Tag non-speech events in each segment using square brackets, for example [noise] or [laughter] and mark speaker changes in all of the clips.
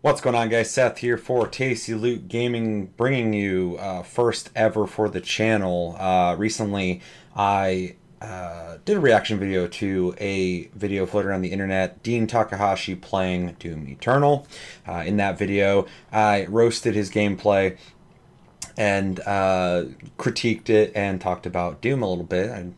Speaker 1: What's going on, guys? Seth here for Tasty Loot Gaming, bringing you uh, first ever for the channel. Uh, recently, I uh, did a reaction video to a video floated on the internet, Dean Takahashi playing Doom Eternal. Uh, in that video, I roasted his gameplay and uh, critiqued it and talked about Doom a little bit. I'd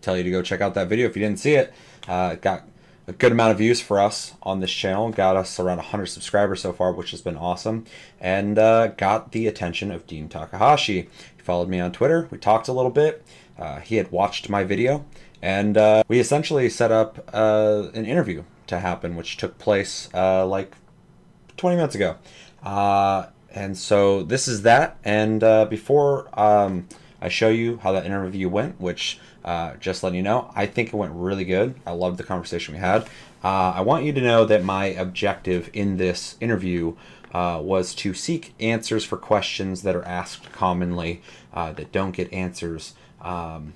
Speaker 1: tell you to go check out that video if you didn't see it. Uh, it got a good amount of views for us on this channel. Got us around 100 subscribers so far, which has been awesome. And uh, got the attention of Dean Takahashi. He followed me on Twitter. We talked a little bit. Uh, he had watched my video. And uh, we essentially set up uh, an interview to happen, which took place uh, like 20 minutes ago. Uh, and so this is that. And before um, I show you how that interview went, which uh, just letting you know, I think it went really good. I loved the conversation we had. Uh, I want you to know that my objective in this interview uh, was to seek answers for questions that are asked commonly uh, that don't get answers. Um,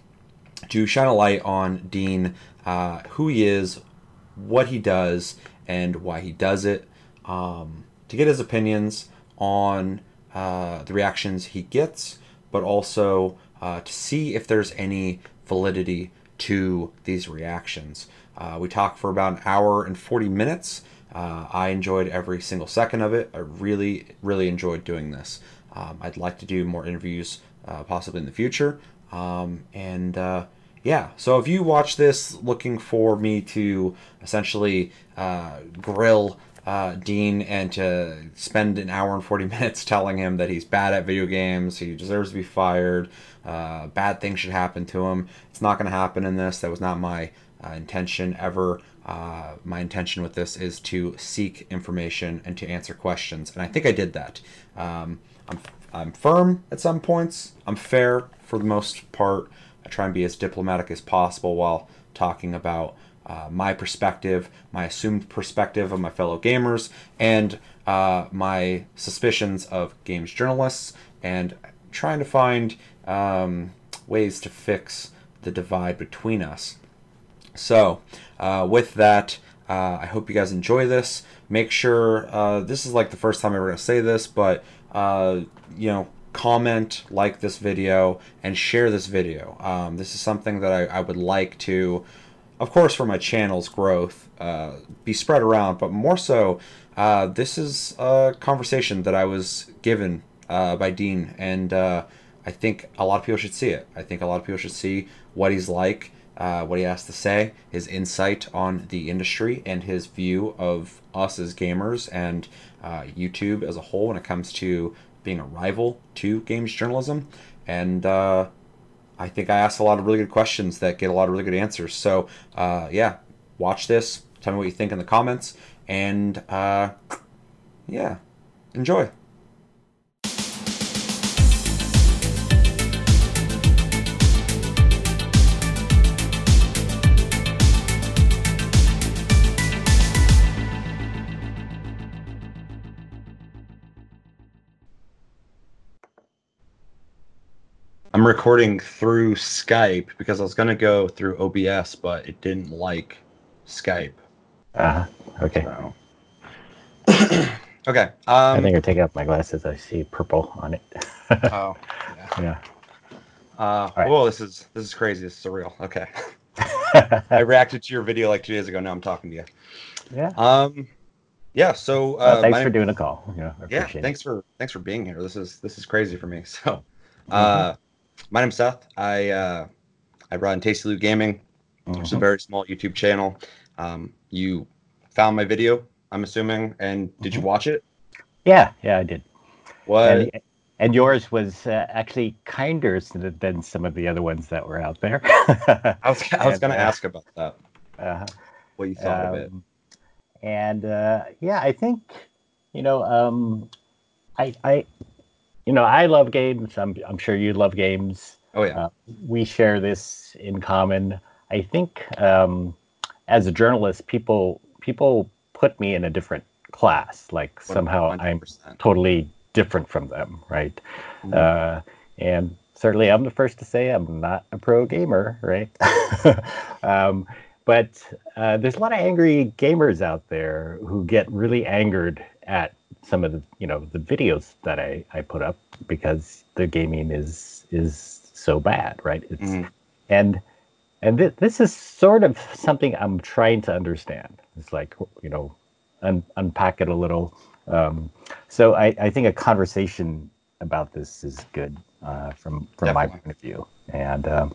Speaker 1: to shine a light on Dean, uh, who he is, what he does, and why he does it. Um, to get his opinions on uh, the reactions he gets, but also to see if there's any validity to these reactions. Uh, we talked for about an hour and 40 minutes. Uh, I enjoyed every single second of it. I really, really enjoyed doing this. Um, I'd like to do more interviews uh, possibly in the future. Um, and uh, yeah, so if you watch this looking for me to essentially uh, grill uh, Dean and to spend an hour and 40 [laughs] minutes telling him that he's bad at video games, he deserves to be fired, uh, bad things should happen to him. It's not going to happen in this. That was not my uh, intention ever. Uh, my intention with this is to seek information and to answer questions, and I think I did that. Um, I'm, I'm firm at some points, I'm fair for the most part. I try and be as diplomatic as possible while talking about uh, my perspective, my assumed perspective of my fellow gamers, and uh, my suspicions of games journalists, and trying to find um, ways to fix the divide between us. So, uh, with that, uh, I hope you guys enjoy this. Make sure uh, this is like the first time I'm ever to say this, but you know, comment, like this video, and share this video. Um, this is something that I, I, would like to of course, for my channel's growth, uh, be spread around, but more so, uh, this is a conversation that I was given uh, by Dean, and uh, I think a lot of people should see it. I think a lot of people should see what he's like, uh, what he has to say, his insight on the industry, and his view of us as gamers and uh, YouTube as a whole when it comes to being a rival to games journalism. And I think I asked a lot of really good questions that get a lot of really good answers. So, uh, yeah, watch this. Tell me what you think in the comments. And, uh, yeah, enjoy. I'm recording through Skype because I was gonna go through OBS, but it didn't like Skype.
Speaker 2: Uh okay.
Speaker 1: So. okay.
Speaker 2: Um, I think I take off my glasses. I see purple on it.
Speaker 1: oh, [laughs] yeah.
Speaker 2: Yeah.
Speaker 1: Uh, right. Whoa, this is this is crazy. This is surreal. Okay. [laughs] I reacted to your video like two days ago. Now I'm talking to you.
Speaker 2: Yeah.
Speaker 1: Um. Yeah. So. Uh,
Speaker 2: well, thanks for name, doing a call. Yeah.
Speaker 1: yeah. Thanks it. for thanks for being here. This is this is crazy for me. So. Uh, mm-hmm my name's Seth. I uh, I run Tasty Loot Gaming. Mm-hmm. It's a very small YouTube channel. Um, you found my video, I'm assuming, and did mm-hmm. you watch it?
Speaker 2: Yeah, yeah, I did.
Speaker 1: What?
Speaker 2: And, and yours was uh, actually kinder than some of the other ones that were out there. [laughs]
Speaker 1: I was I was [laughs] going to uh, ask about that. Uh, what you thought um, of it? Um,
Speaker 2: and uh, yeah, I think you know, um, I I you know, I love games. I'm, I'm sure you love games.
Speaker 1: Oh yeah. Uh,
Speaker 2: we share this in common. I think um, as a journalist, people people put me in a different class. Like somehow i am totally different from them, right? Mm-hmm. Uh, and certainly, I'm the first to say I'm not a pro gamer, right? [laughs] um, but uh, there's a lot of angry gamers out there who get really angered at some of the you know the videos that I I put up because the gaming is is so bad, right? It's mm-hmm. and and th- this is sort of something I'm trying to understand. It's like you know, un- unpack it a little. Um, so I, I think a conversation about this is good uh, from from Definitely. my point of view. And um,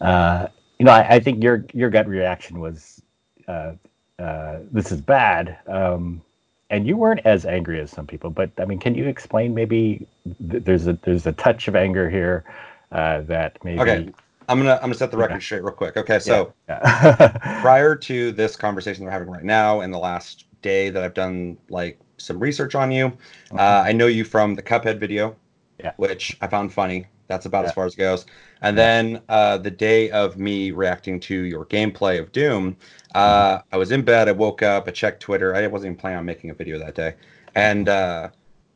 Speaker 2: uh, you know, I, I, think your your gut reaction was uh, uh, this is bad. Um, and you weren't as angry as some people, but I mean, can you explain maybe th- there's a there's a touch of anger here uh, that maybe
Speaker 1: okay. I'm gonna I'm gonna set the record straight real quick. Okay, so yeah. Yeah. [laughs] prior to this conversation we're having right now, in the last day that I've done like some research on you, okay. uh, I know you from the Cuphead video,
Speaker 2: yeah.
Speaker 1: which I found funny. That's about as far as it goes. And then uh, the day of me reacting to your gameplay of Doom, uh. I was in bed. I woke up. I checked Twitter. I wasn't even planning on making a video that day, and uh,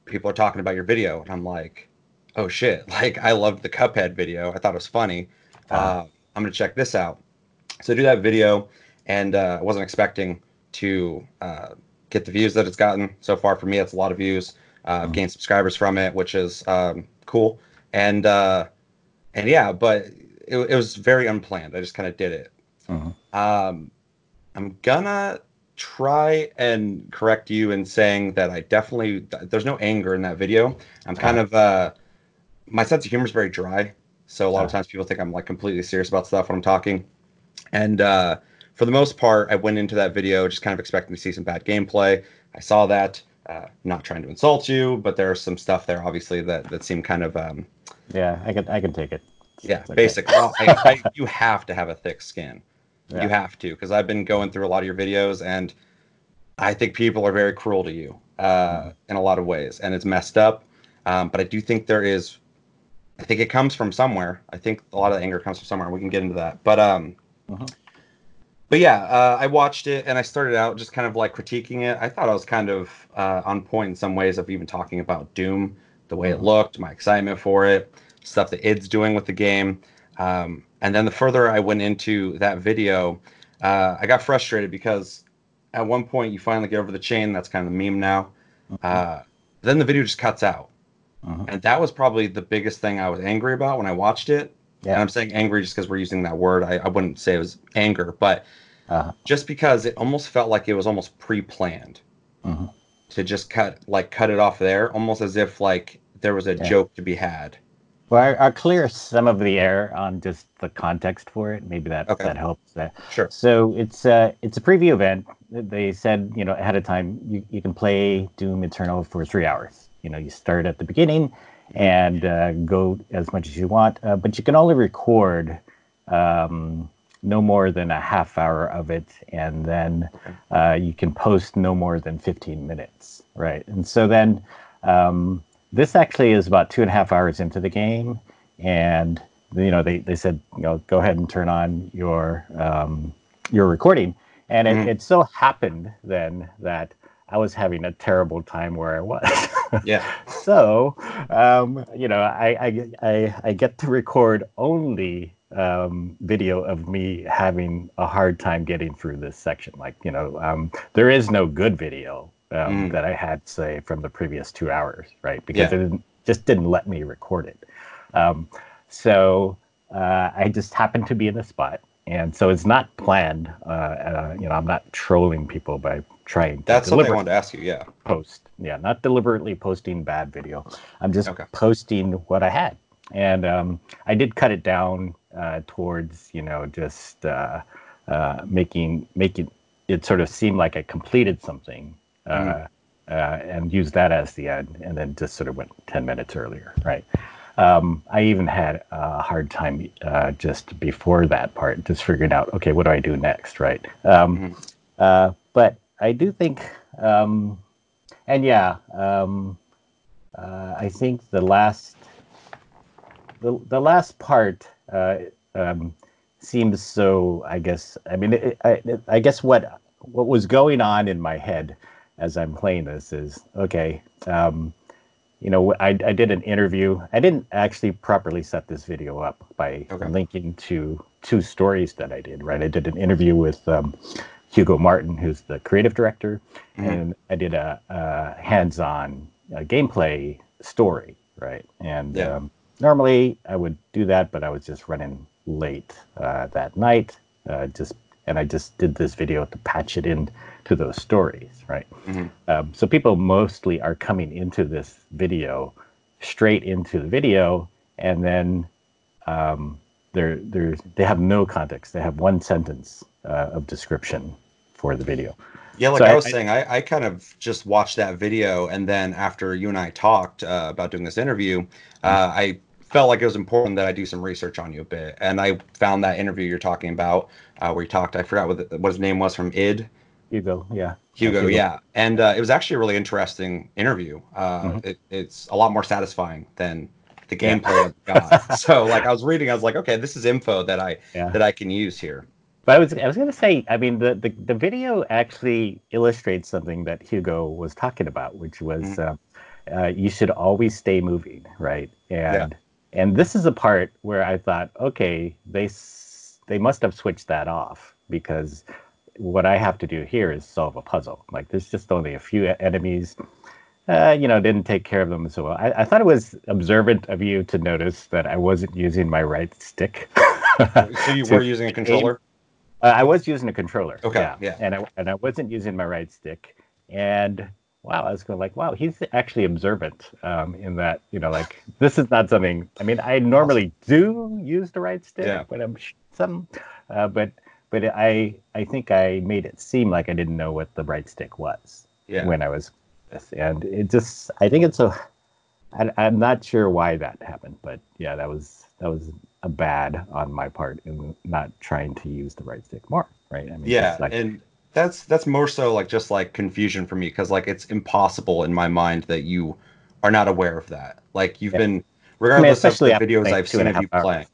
Speaker 1: people are talking about your video, and I'm like, oh shit! [laughs] Like I loved the Cuphead video. I thought it was funny. Uh, I'm gonna check this out. So I do that video, and uh, I wasn't expecting to uh, get the views that it's gotten so far. For me, it's a lot of views. Uh, I've mm-hmm. gained subscribers from it, which is um, cool. And uh, and yeah, but it, it was very unplanned. I just kind of did it. Mm-hmm. Um, I'm gonna try and correct you in saying that I definitely there's no anger in that video. I'm kind of uh, my sense of humor is very dry. So a lot of times people think I'm like completely serious about stuff when I'm talking. And uh, for the most part, I went into that video just kind of expecting to see some bad gameplay. I saw that. Uh, not trying to insult you, but there's some stuff there, obviously, that that seemed kind of. Um,
Speaker 2: yeah, I can I can take it.
Speaker 1: Yeah, okay. basic. well, I, I, you have to have a thick skin. Yeah. You have to, because I've been going through a lot of your videos, and I think people are very cruel to you uh, mm. in a lot of ways, and it's messed up. Um, but I do think there is I think it comes from somewhere. I think a lot of the anger comes from somewhere. We can get into that, but um, uh-huh. But yeah, uh, I watched it and I started out just kind of like critiquing it. I thought I was kind of uh, on point in some ways of even talking about Doom, the way it uh-huh. looked, my excitement for it, stuff that id's doing with the game. Um, and then the further I went into that video, uh, I got frustrated because at one point you finally get over the chain. That's kind of the meme now. Uh-huh. Uh, then the video just cuts out uh-huh. And that was probably the biggest thing I was angry about when I watched it. Yeah. And I'm saying angry just because we're using that word. I, I, wouldn't say it was anger, but uh-huh. just because it almost felt like it was almost pre-planned uh-huh. to just cut like cut it off there, almost as if like there was a yeah. joke to be had.
Speaker 2: Well, I'll, I'll, clear some of the air on just the context for it. Maybe that okay. that helps. That.
Speaker 1: Sure.
Speaker 2: So it's a it's a preview event. They said you know ahead of time you, you can play Doom Eternal for three hours you know you start at the beginning and uh, go as much as you want, uh, but you can only record um, no more than a half hour of it, and then uh, you can post no more than 15 minutes, right? And so then um, this actually is about two and a half hours into the game, and you know they, they said you know go ahead and turn on your um, your recording, and it, mm-hmm. it so happened then that I was having a terrible time where I was.
Speaker 1: yeah. [laughs]
Speaker 2: So, um, you know, I, I, I, I, get to record only um, video of me having a hard time getting through this section. Like, you know, um, there is no good video um, mm. that I had, say, from the previous two hours, right? Because yeah. it didn't, just didn't let me record it. Um, so uh, I just happened to be in a spot and so it's not planned. Uh, uh, you know, I'm not trolling people by trying.
Speaker 1: That's what I wanted to ask you. Yeah.
Speaker 2: Post. Yeah, not deliberately posting bad video. I'm just okay. posting what I had, and um, I did cut it down uh, towards you know just uh, uh, making making it sort of seem like I completed something. Mm. and use that as the end, and then just sort of went ten minutes earlier, right? Um, I even had a hard time uh, just before that part, just figuring out, okay, what do I do next, right? Um, mm-hmm. uh, but I do think, um, and yeah, um, uh, I think the last, the, the last part uh, um, seems so. I guess I mean, it, I, I guess what what was going on in my head as I'm playing this is okay. Um, you know, I, I did an interview. I didn't actually properly set this video up by okay. linking to two stories that I did. Right, I did an interview with um, Hugo Martin, who's the creative director, mm-hmm. and I did a, a hands-on uh, gameplay story, right? And yeah. um, normally I would do that, but I was just running late uh, that night, uh, just and I just did this video to patch it in to those stories, right? Mm-hmm. Um, so people mostly are coming into this video straight into the video, and then um, they're, they're, they have no context. They have one sentence uh, of description for the video.
Speaker 1: Yeah, like so I, I, was saying, I, I kind of just watched that video, and then after you and I talked uh, about doing this interview, uh, mm-hmm. I felt like it was important that I do some research on you a bit, and I found that interview you're talking about, uh, where you talked. I forgot what, the, what his name was from id.
Speaker 2: Hugo, yeah.
Speaker 1: Hugo, Hugo. yeah, and uh, it was actually a really interesting interview. Uh, mm-hmm. it, it's a lot more satisfying than the gameplay yeah. [laughs] so, like, I was reading, I was like, okay, this is info that I yeah. that I can use here.
Speaker 2: But I was I was going to say, I mean, the, the, the video actually illustrates something that Hugo was talking about, which was mm-hmm. uh, uh, you should always stay moving, right? And yeah. and this is a part where I thought, okay, they they must have switched that off because what I have to do here is solve a puzzle. Like there's just only a few enemies. Uh, you know, didn't take care of them so well. I, I, thought it was observant of you to notice that I wasn't using my right stick. [laughs]
Speaker 1: so you [laughs] were using a controller.
Speaker 2: Uh, I was using a controller.
Speaker 1: Okay. Yeah. yeah.
Speaker 2: And I and I wasn't using my right stick. And wow, I was going like, wow, he's actually observant um, in that, you know, like [laughs] this is not something. I mean, I normally do use the right stick yeah. when I'm some, uh, but but I I think I made it seem like I didn't know what the right stick was yeah. when I was, and it just I think it's a. I, I'm not sure why that happened, but yeah, that was that was a bad on my part in not trying to use the right stick more, right?
Speaker 1: I mean, yeah, like, and that's that's more so like just like confusion for me because like it's impossible in my mind that you are not aware of that. Like you've yeah. been, regardless I mean, of the videos I've seen of you hours. playing.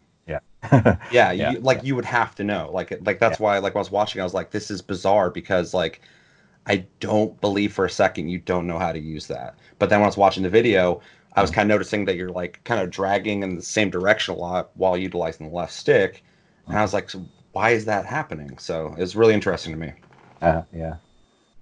Speaker 2: Yeah. [laughs]
Speaker 1: yeah, yeah, you, like yeah. you would have to know. Like like that's why like when I was watching, I was like, this is bizarre because like I don't believe for a second you don't know how to use that. But then when I was watching the video, I was kind of noticing that you're like kind of dragging in the same direction a lot while utilizing the left stick, and I was like, so why is that happening? So it's really interesting to me.
Speaker 2: Uh, yeah,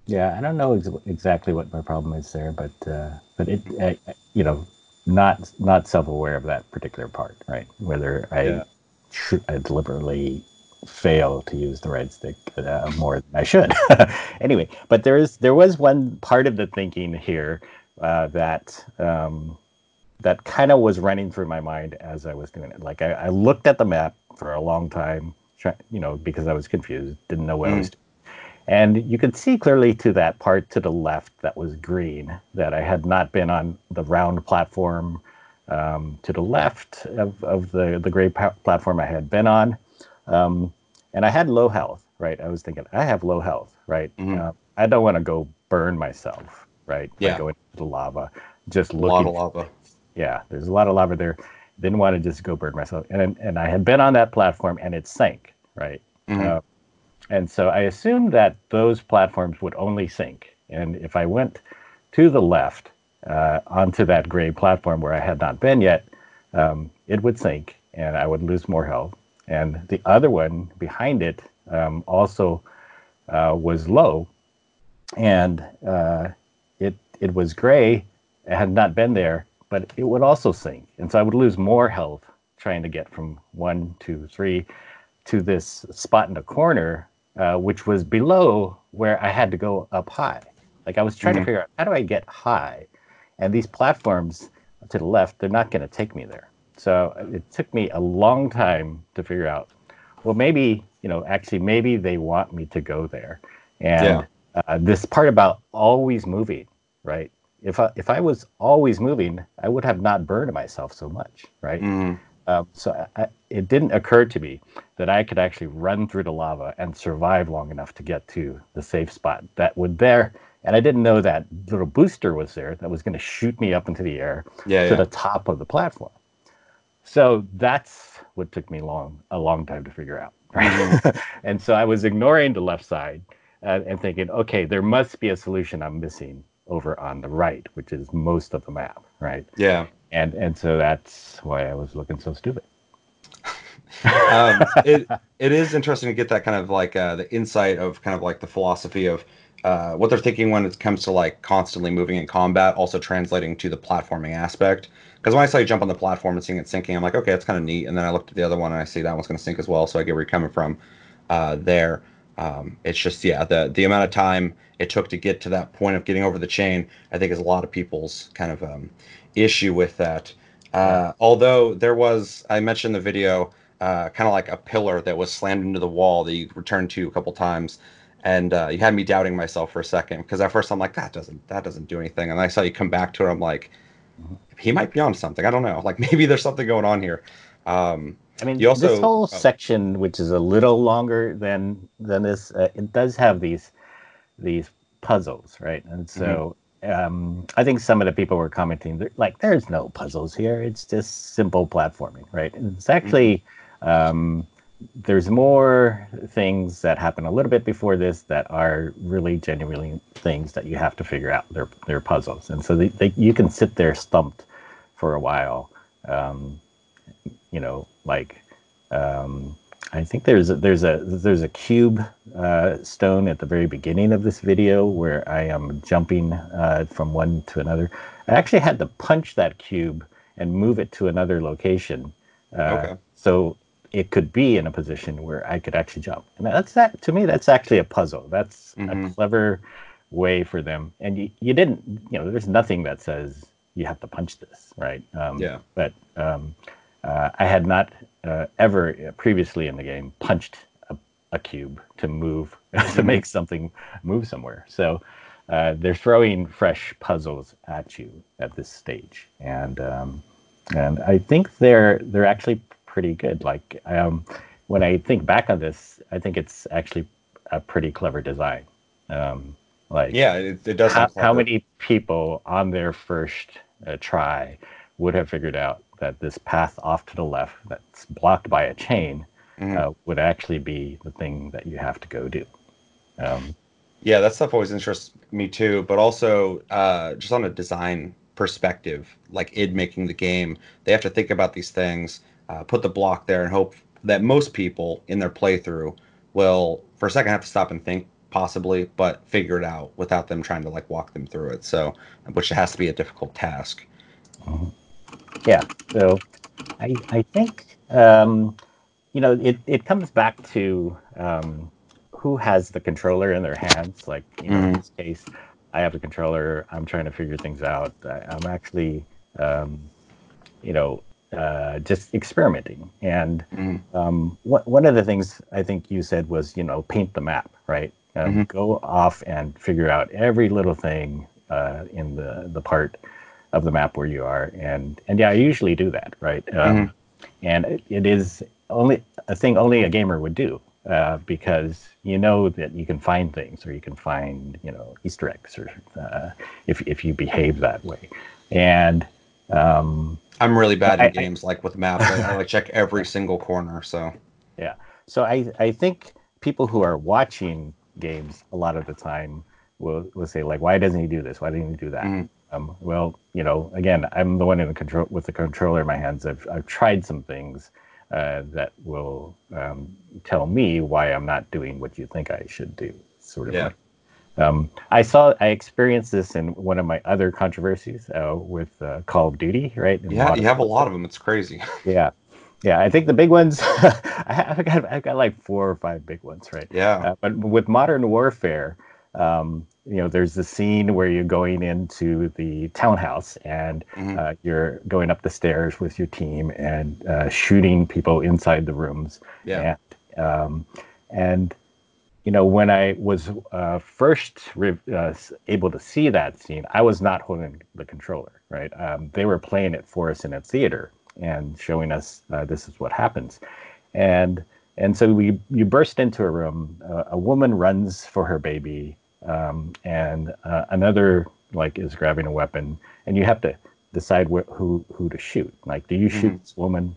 Speaker 2: yeah. I don't know ex- exactly what my problem is there, but uh, but it, I, you know, not not self-aware of that particular part, right? Whether I, yeah. Tr- I deliberately fail to use the red stick uh, more than I should. [laughs] anyway, but there is there was one part of the thinking here uh, that um, that kind of was running through my mind as I was doing it. Like I, I, looked at the map for a long time, try, you know, because I was confused, didn't know what mm. I was mm. doing. And you could see clearly to that part to the left that was green that I had not been on the round platform um, to the left of, of the, the gray pa- platform I had been on. Um, and I had low health, right? I was thinking, I have low health, right? Mm-hmm. Uh, I don't want to go burn myself, right?
Speaker 1: Yeah.
Speaker 2: By into the lava. Just
Speaker 1: looking. A lot of lava
Speaker 2: yeah, there's a lot of lava there. Didn't want to just go burn myself, and and I had been on that platform, and it sank, right? Mm-hmm. Uh, and so I assumed that those platforms would only sink, and if I went to the left uh, onto that gray platform where I had not been yet, um, it would sink, and I would lose more health. And the other one behind it um, also uh, was low, and uh, it it was gray. I had not been there, but it would also sink. And so I would lose more health trying to get from one, two, three to this spot in the corner, uh, which was below where I had to go up high. Like I was trying mm-hmm. to figure out how do I get high? And these platforms to the left, they're not going to take me there. So it took me a long time to figure out, well, maybe, you know, actually, maybe they want me to go there. And yeah. uh, this part about always moving, right? if I, if I was always moving, I would have not burned myself so much, right? Mm. Um, so I, it didn't occur to me that I could actually run through the lava and survive long enough to get to the safe spot that would there. And I didn't know that little booster was there that was going to shoot me up into the air yeah, to yeah. the top of the platform. So that's what took me long a long time to figure out. [laughs] Right? Mm-hmm. and so I was ignoring the left side uh, and thinking, okay, there must be a solution I'm missing over on the right, which is most of the map, right?
Speaker 1: Yeah.
Speaker 2: And and so that's why I was looking so stupid. [laughs]
Speaker 1: um, it [laughs] it is interesting to get that kind of like uh, the insight of kind of like the philosophy of uh, what they're thinking when it comes to like constantly moving in combat, also translating to the platforming aspect. Because when I saw you jump on the platform and seeing it sinking, I'm like, okay, that's kind of neat. And then I looked at the other one and I see that one's going to sink as well. So I get where you're coming from uh, there. Um, it's just yeah, the the amount of time it took to get to that point of getting over the chain, I think is a lot of people's kind of um, issue with that. Uh, although there was, I mentioned the video, uh, kind of like a pillar that was slammed into the wall that you returned to a couple times, and uh, you had me doubting myself for a second because at first I'm like that doesn't that doesn't do anything, and I saw you come back to it. I'm like, mm-hmm. he might be on something. I don't know. Like [laughs] maybe there's something going on here. Um,
Speaker 2: I mean, also, this whole oh. section, which is a little longer than than this, uh, it does have these these puzzles, right? And so mm-hmm. um, I think some of the people were commenting like, "There's no puzzles here. It's just simple platforming, right?" And it's actually mm-hmm. um, there's more things that happen a little bit before this that are really genuinely things that you have to figure out. They're they're puzzles, and so they, they, you can sit there stumped for a while. Um, you know, like um, I think there's a, there's a there's a cube uh, stone at the very beginning of this video where I am jumping uh, from one to another. I actually had to punch that cube and move it to another location, uh, okay. so it could be in a position where I could actually jump. And that's that to me. That's actually a puzzle. That's mm-hmm. a clever way for them. And you, you didn't you know there's nothing that says you have to punch this right.
Speaker 1: Um, yeah.
Speaker 2: But um, uh, I had not uh, ever previously in the game punched a, a cube to move [laughs] to mm-hmm. make something move somewhere. So uh, they're throwing fresh puzzles at you at this stage, and um, and I think they're they're actually pretty good. Like um, when I think back on this, I think it's actually a pretty clever design. Um, like
Speaker 1: yeah, it, it does.
Speaker 2: How, how, many people on their first uh, try would have figured out that this path off to the left that's blocked by a chain mm-hmm. uh, would actually be the thing that you have to go do. Um,
Speaker 1: yeah, that stuff always interests me too. But also, uh, just on a design perspective, like id making the game, they have to think about these things, uh, put the block there, and hope that most people in their playthrough will, for a second, have to stop and think possibly, but figure it out without them trying to like walk them through it. So, which has to be a difficult task.
Speaker 2: Mm-hmm yeah. So I I think um, you know it it comes back to um, who has the controller in their hands. Like you know, mm-hmm. in this case, I have the controller. I'm trying to figure things out. I, am actually um, you know uh, just experimenting. And mm-hmm. um, wh- one of the things I think you said was, you know, paint the map, right? Um, mm-hmm. Go off and figure out every little thing uh, in the the part of the map where you are. And and yeah, I usually do that, right? Um, mm-hmm. And it, it is only a thing only a gamer would do uh, because you know that you can find things or you can find you know Easter eggs or uh, if if you behave that way. And um,
Speaker 1: I'm really bad at games I, like with maps. I, I check [laughs] every single corner. So
Speaker 2: yeah, so I I think people who are watching games a lot of the time will will say like, why doesn't he do this? Why didn't he do that? Mm-hmm. Um, well, you know, again, I'm the one in the control with the controller in my hands. I've I've tried some things uh, that will um, tell me why I'm not doing what you think I should do. Sort of. Yeah. Like, um, I saw I experienced this in one of my other controversies uh, with uh, Call of Duty, right?
Speaker 1: In yeah, you have a lot of them. It's crazy. [laughs]
Speaker 2: yeah, yeah. I think the big ones. [laughs] I have got I've got like four or five big ones, right?
Speaker 1: Yeah.
Speaker 2: Uh, but with Modern Warfare, um, you know, there's the scene where you're going into the townhouse and mm-hmm. uh, you're going up the stairs with your team and uh, shooting people inside the rooms.
Speaker 1: Yeah.
Speaker 2: And, um, and you know, when I was uh, first re- uh, able to see that scene, I was not holding the controller. Right? Um, they were playing it for us in a theater and showing us uh, this is what happens, and and so we you burst into a room. Uh, a woman runs for her baby um, and uh, another like is grabbing a weapon, and you have to decide wh- who who to shoot. Like, do you mm-hmm. shoot this woman?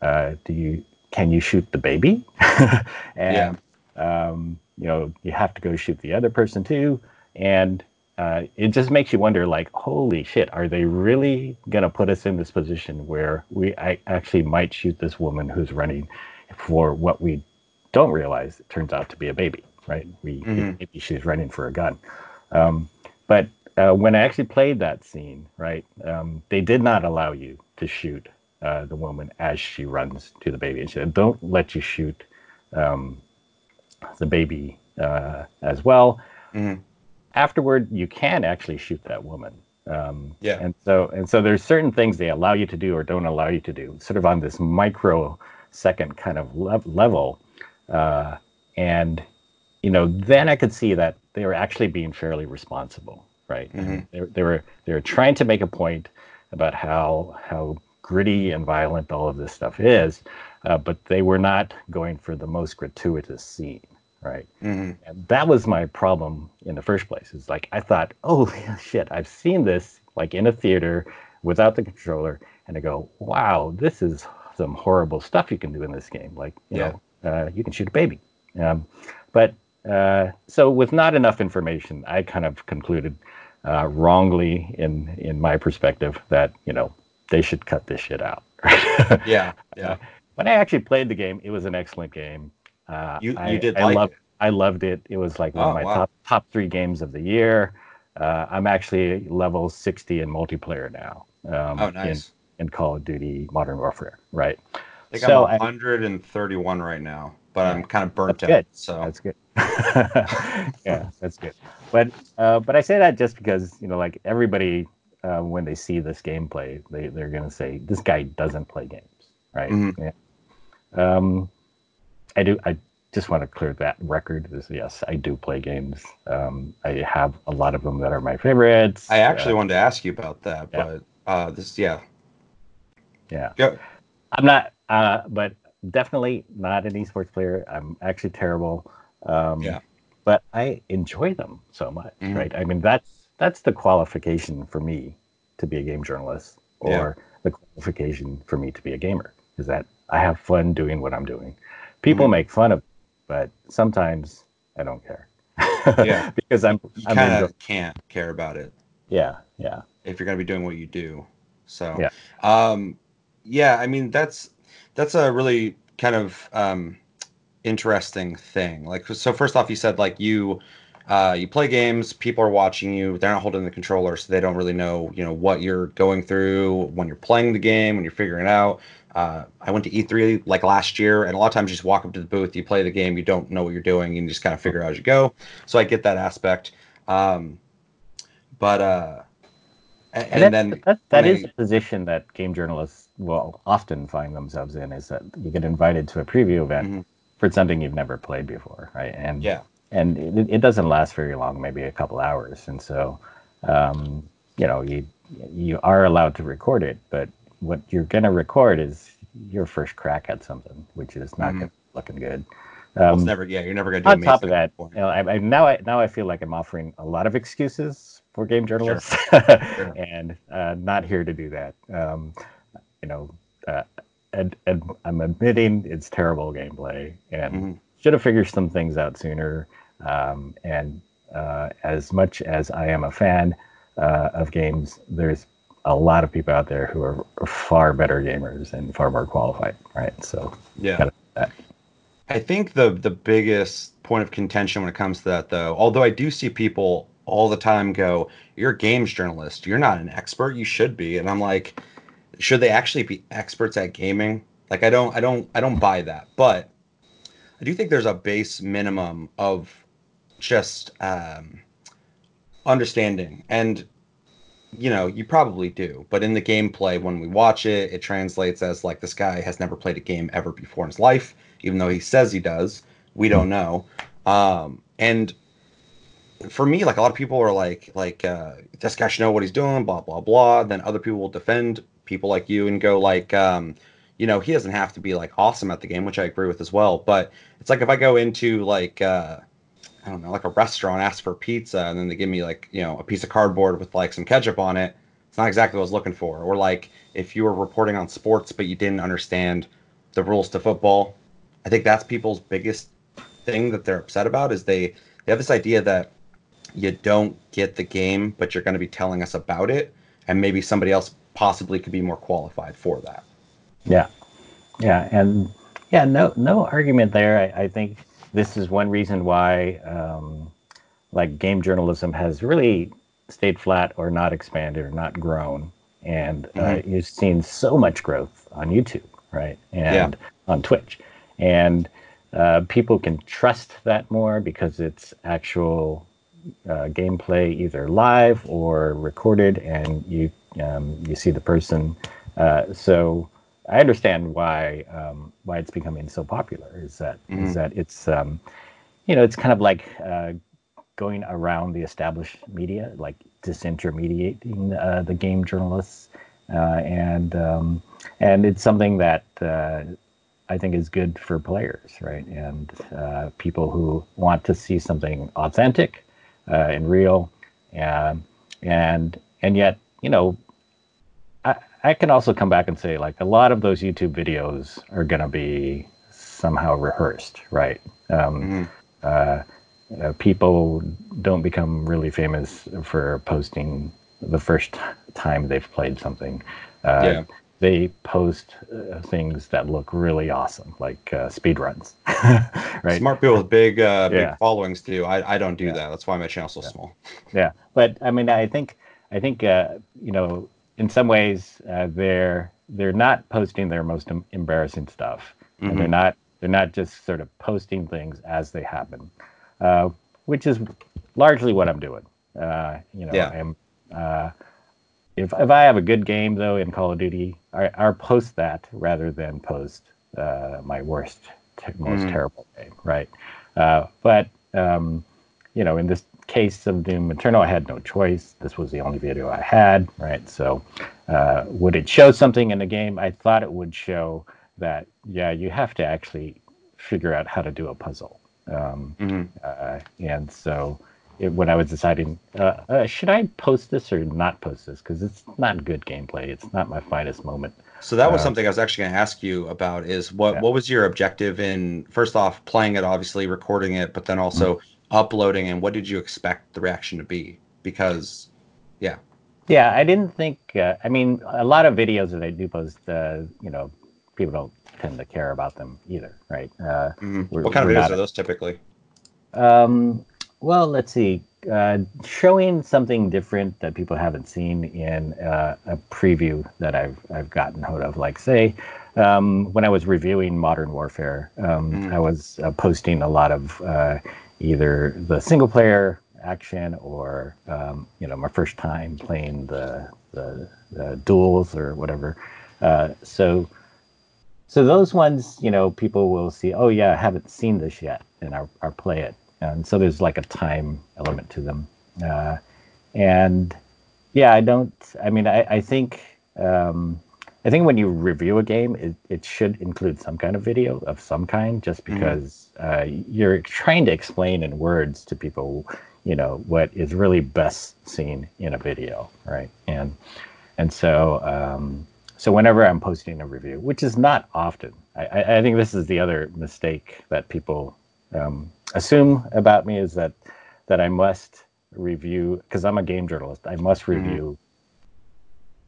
Speaker 2: Uh, do you can you shoot the baby? [laughs] and yeah. Um, you know you have to go shoot the other person too, and uh, it just makes you wonder like holy shit are they really going to put us in this position where we I actually might shoot this woman who's running for what we don't realize, it turns out to be a baby, right? We mm-hmm. maybe she's running for a gun. Um, but uh, when I actually played that scene, right, um, they did not allow you to shoot uh, the woman as she runs to the baby. And she said, "Don't let you shoot um, the baby uh, as well." Mm-hmm. Afterward, you can actually shoot that woman. Um, yeah. And so and so there's certain things they allow you to do or don't allow you to do, sort of on this microsecond kind of le- level. Uh, and you know, then I could see that they were actually being fairly responsible, right? Mm-hmm. They, they were they were trying to make a point about how how gritty and violent all of this stuff is, uh, but they were not going for the most gratuitous scene, right? Mm-hmm. And that was my problem in the first place. Is like I thought, oh [laughs] shit, I've seen this like in a theater without the controller, and I go, wow, this is some horrible stuff you can do in this game. Like you yeah. know, uh, you can shoot a baby. Um, but uh, so with not enough information, I kind of concluded uh, wrongly in in my perspective that you know they should cut this shit out. [laughs]
Speaker 1: yeah, yeah.
Speaker 2: when I actually played the game, it was an excellent game.
Speaker 1: Uh, you you I, did I like
Speaker 2: loved, it. I loved it. It was like one oh, of my wow. top top three games of the year. Uh, I'm actually level 60 in multiplayer now.
Speaker 1: Um, oh, nice.
Speaker 2: In, in Call of Duty Modern Warfare, right?
Speaker 1: I think so I'm 131 I, right now but I'm kind of burnt out.
Speaker 2: Good.
Speaker 1: So
Speaker 2: that's good. [laughs] yeah, that's good. But uh, but I say that just because you know, like everybody, uh, when they see this gameplay, they they're gonna say this guy doesn't play games, right? Mm-hmm. Yeah. Um, I do. I just want to clear that record. Is yes, I do play games. Um, I have a lot of them that are my favorites.
Speaker 1: I actually uh, wanted to ask you about that, yeah. but uh, this, yeah,
Speaker 2: yeah. yeah. I'm not. Uh, but definitely not an esports player. I'm actually terrible. Um, yeah. But I enjoy them so much, mm-hmm. right? I mean, that's that's the qualification for me to be a game journalist, or yeah. the qualification for me to be a gamer is that I have fun doing what I'm doing. People mm-hmm. make fun of, me, but sometimes I don't care. [laughs]
Speaker 1: yeah,
Speaker 2: because I'm
Speaker 1: you kind of can't care about it.
Speaker 2: Yeah, yeah.
Speaker 1: If you're gonna be doing what you do, so yeah, um, yeah. I mean, that's that's a really kind of um, interesting thing. Like, so first off, you said like you uh, you play games, people are watching you, they're not holding the controller, so they don't really know you know what you're going through when you're playing the game, when you're figuring it out. Uh, I went to E3 like last year, and a lot of times you just walk up to the booth, you play the game, you don't know what you're doing, and you just kind of figure out as you go. So I get that aspect. Um, but uh, and,
Speaker 2: and then that, that is I, a position that game journalists will often find themselves in is that you get invited to a preview event mm-hmm. for something you've never played before, right? And
Speaker 1: yeah,
Speaker 2: and it, it doesn't last very long, maybe a couple hours, and so um, you know you you are allowed to record it, but what you're gonna record is your first crack at something, which is not mm-hmm. looking good.
Speaker 1: Um, never, yeah, you're never gonna do.
Speaker 2: On top of that, you know, I, I, now I now I feel like I'm offering a lot of excuses for game journalists, sure. sure. [laughs] and uh, not here to do that. Um, you know, uh, I'm admitting it's terrible gameplay and mm-hmm. should have figured some things out sooner. Um, and uh, as much as I am a fan uh, of games, there's a lot of people out there who are far better gamers and far more qualified, right? So
Speaker 1: yeah, I think the the biggest point of contention when it comes to that, though, although I do see people all the time go, "You're a games journalist. You're not an expert. You should be," and I'm like should they actually be experts at gaming? Like I don't I don't I don't buy that. But I do think there's a base minimum of just um, understanding and you know you probably do but in the gameplay when we watch it it translates as like this guy has never played a game ever before in his life even though he says he does. We don't know. Um, and for me like a lot of people are like like uh, this guy should know what he's doing blah blah blah. Then other people will defend people like you and go like um, you know he doesn't have to be like awesome at the game which i agree with as well. But it's like if i go into like uh, i don't know like a restaurant ask for pizza and then they give me like you know a piece of cardboard with like some ketchup on it it's not exactly what i was looking for or like if you were reporting on sports but you didn't understand the rules to football i think that's people's biggest thing that they're upset about is they they have this idea that you don't get the game but you're going to be telling us about it and maybe somebody else possibly could be more qualified for that.
Speaker 2: Yeah, yeah, and Yeah, no, no argument there. I, I think this is one reason why, um, like, game journalism has really stayed flat or not expanded or not grown, and uh, mm-hmm. you've seen so much growth on YouTube, right, and yeah. on Twitch, and uh, people can trust that more because it's actual uh, gameplay, either live or recorded, and you um, you see the person. Uh, so I understand why um, why it's becoming so popular. Is that mm-hmm. is that it's um, you know it's kind of like uh, going around the established media, like disintermediating uh, the game journalists, uh, and um, and it's something that I think is good for players, right? And uh, people who want to see something authentic uh, and real, and and and yet, you know, I can also come back and say like a lot of those YouTube videos are going to be somehow rehearsed, right? Um, mm-hmm. uh, uh, people don't become really famous for posting the first time they've played something. Uh, yeah they post uh, things that look really awesome, like uh, speed runs. [laughs]
Speaker 1: right? Smart people with big, uh, big yeah. followings do. I, I don't do yeah. that. That's why my channel's so
Speaker 2: yeah.
Speaker 1: small.
Speaker 2: Yeah, but I mean, I think I think uh, you know, in some ways, uh, they're they're not posting their most embarrassing stuff, mm-hmm. and they're mm-hmm. not they're not just sort of posting things as they happen, uh, which is largely what I'm doing. Uh, you know, yeah. I'm uh, if if I have a good game though in Call of Duty, I, I'll post that rather than post uh, my worst, most mm. terrible game, right? Uh, but um, you know, in this case of Doom Eternal, I had no choice. This was the only video I had, right? So, uh, would it show something in the game? I thought it would show that yeah, you have to actually figure out how to do a puzzle, um, mm-hmm. Uh, and so it, when I was deciding, uh, uh, should I post this or not post this? Because it's not good gameplay. It's not my finest moment.
Speaker 1: So that was uh, something I was actually going to ask you about. Is what yeah. what was your objective in first off playing it, obviously recording it, but then also mm-hmm. Uploading, and what did you expect the reaction to be? Because, yeah.
Speaker 2: Yeah, I didn't think. Uh, I mean, a lot of videos that I do post, uh, you know, people don't tend to care about them either, right? Uh,
Speaker 1: mm-hmm. What kind of videos are those typically?
Speaker 2: Um, well, let's see. Uh, showing something different that people haven't seen in uh, a preview that I've I've gotten hold of. Like, say, um, when I was reviewing Modern Warfare, um, mm. I was uh, posting a lot of uh, either the single player action or um, you know my first time playing the the, the duels or whatever. Uh, so. So those ones, you know, people will see. Oh yeah, I haven't seen this yet, and I'll, I'll play it and so there's like a time element to them uh, and yeah i don't i mean i, I think um, i think when you review a game it, it should include some kind of video of some kind just mm-hmm. because mm-hmm. uh, you're trying to explain in words to people you know what is really best seen in a video right and and so um, so whenever i'm posting a review which is not often I, I think this is the other mistake that people um, assume about me is that that I must review because I'm a game journalist. I must mm-hmm. review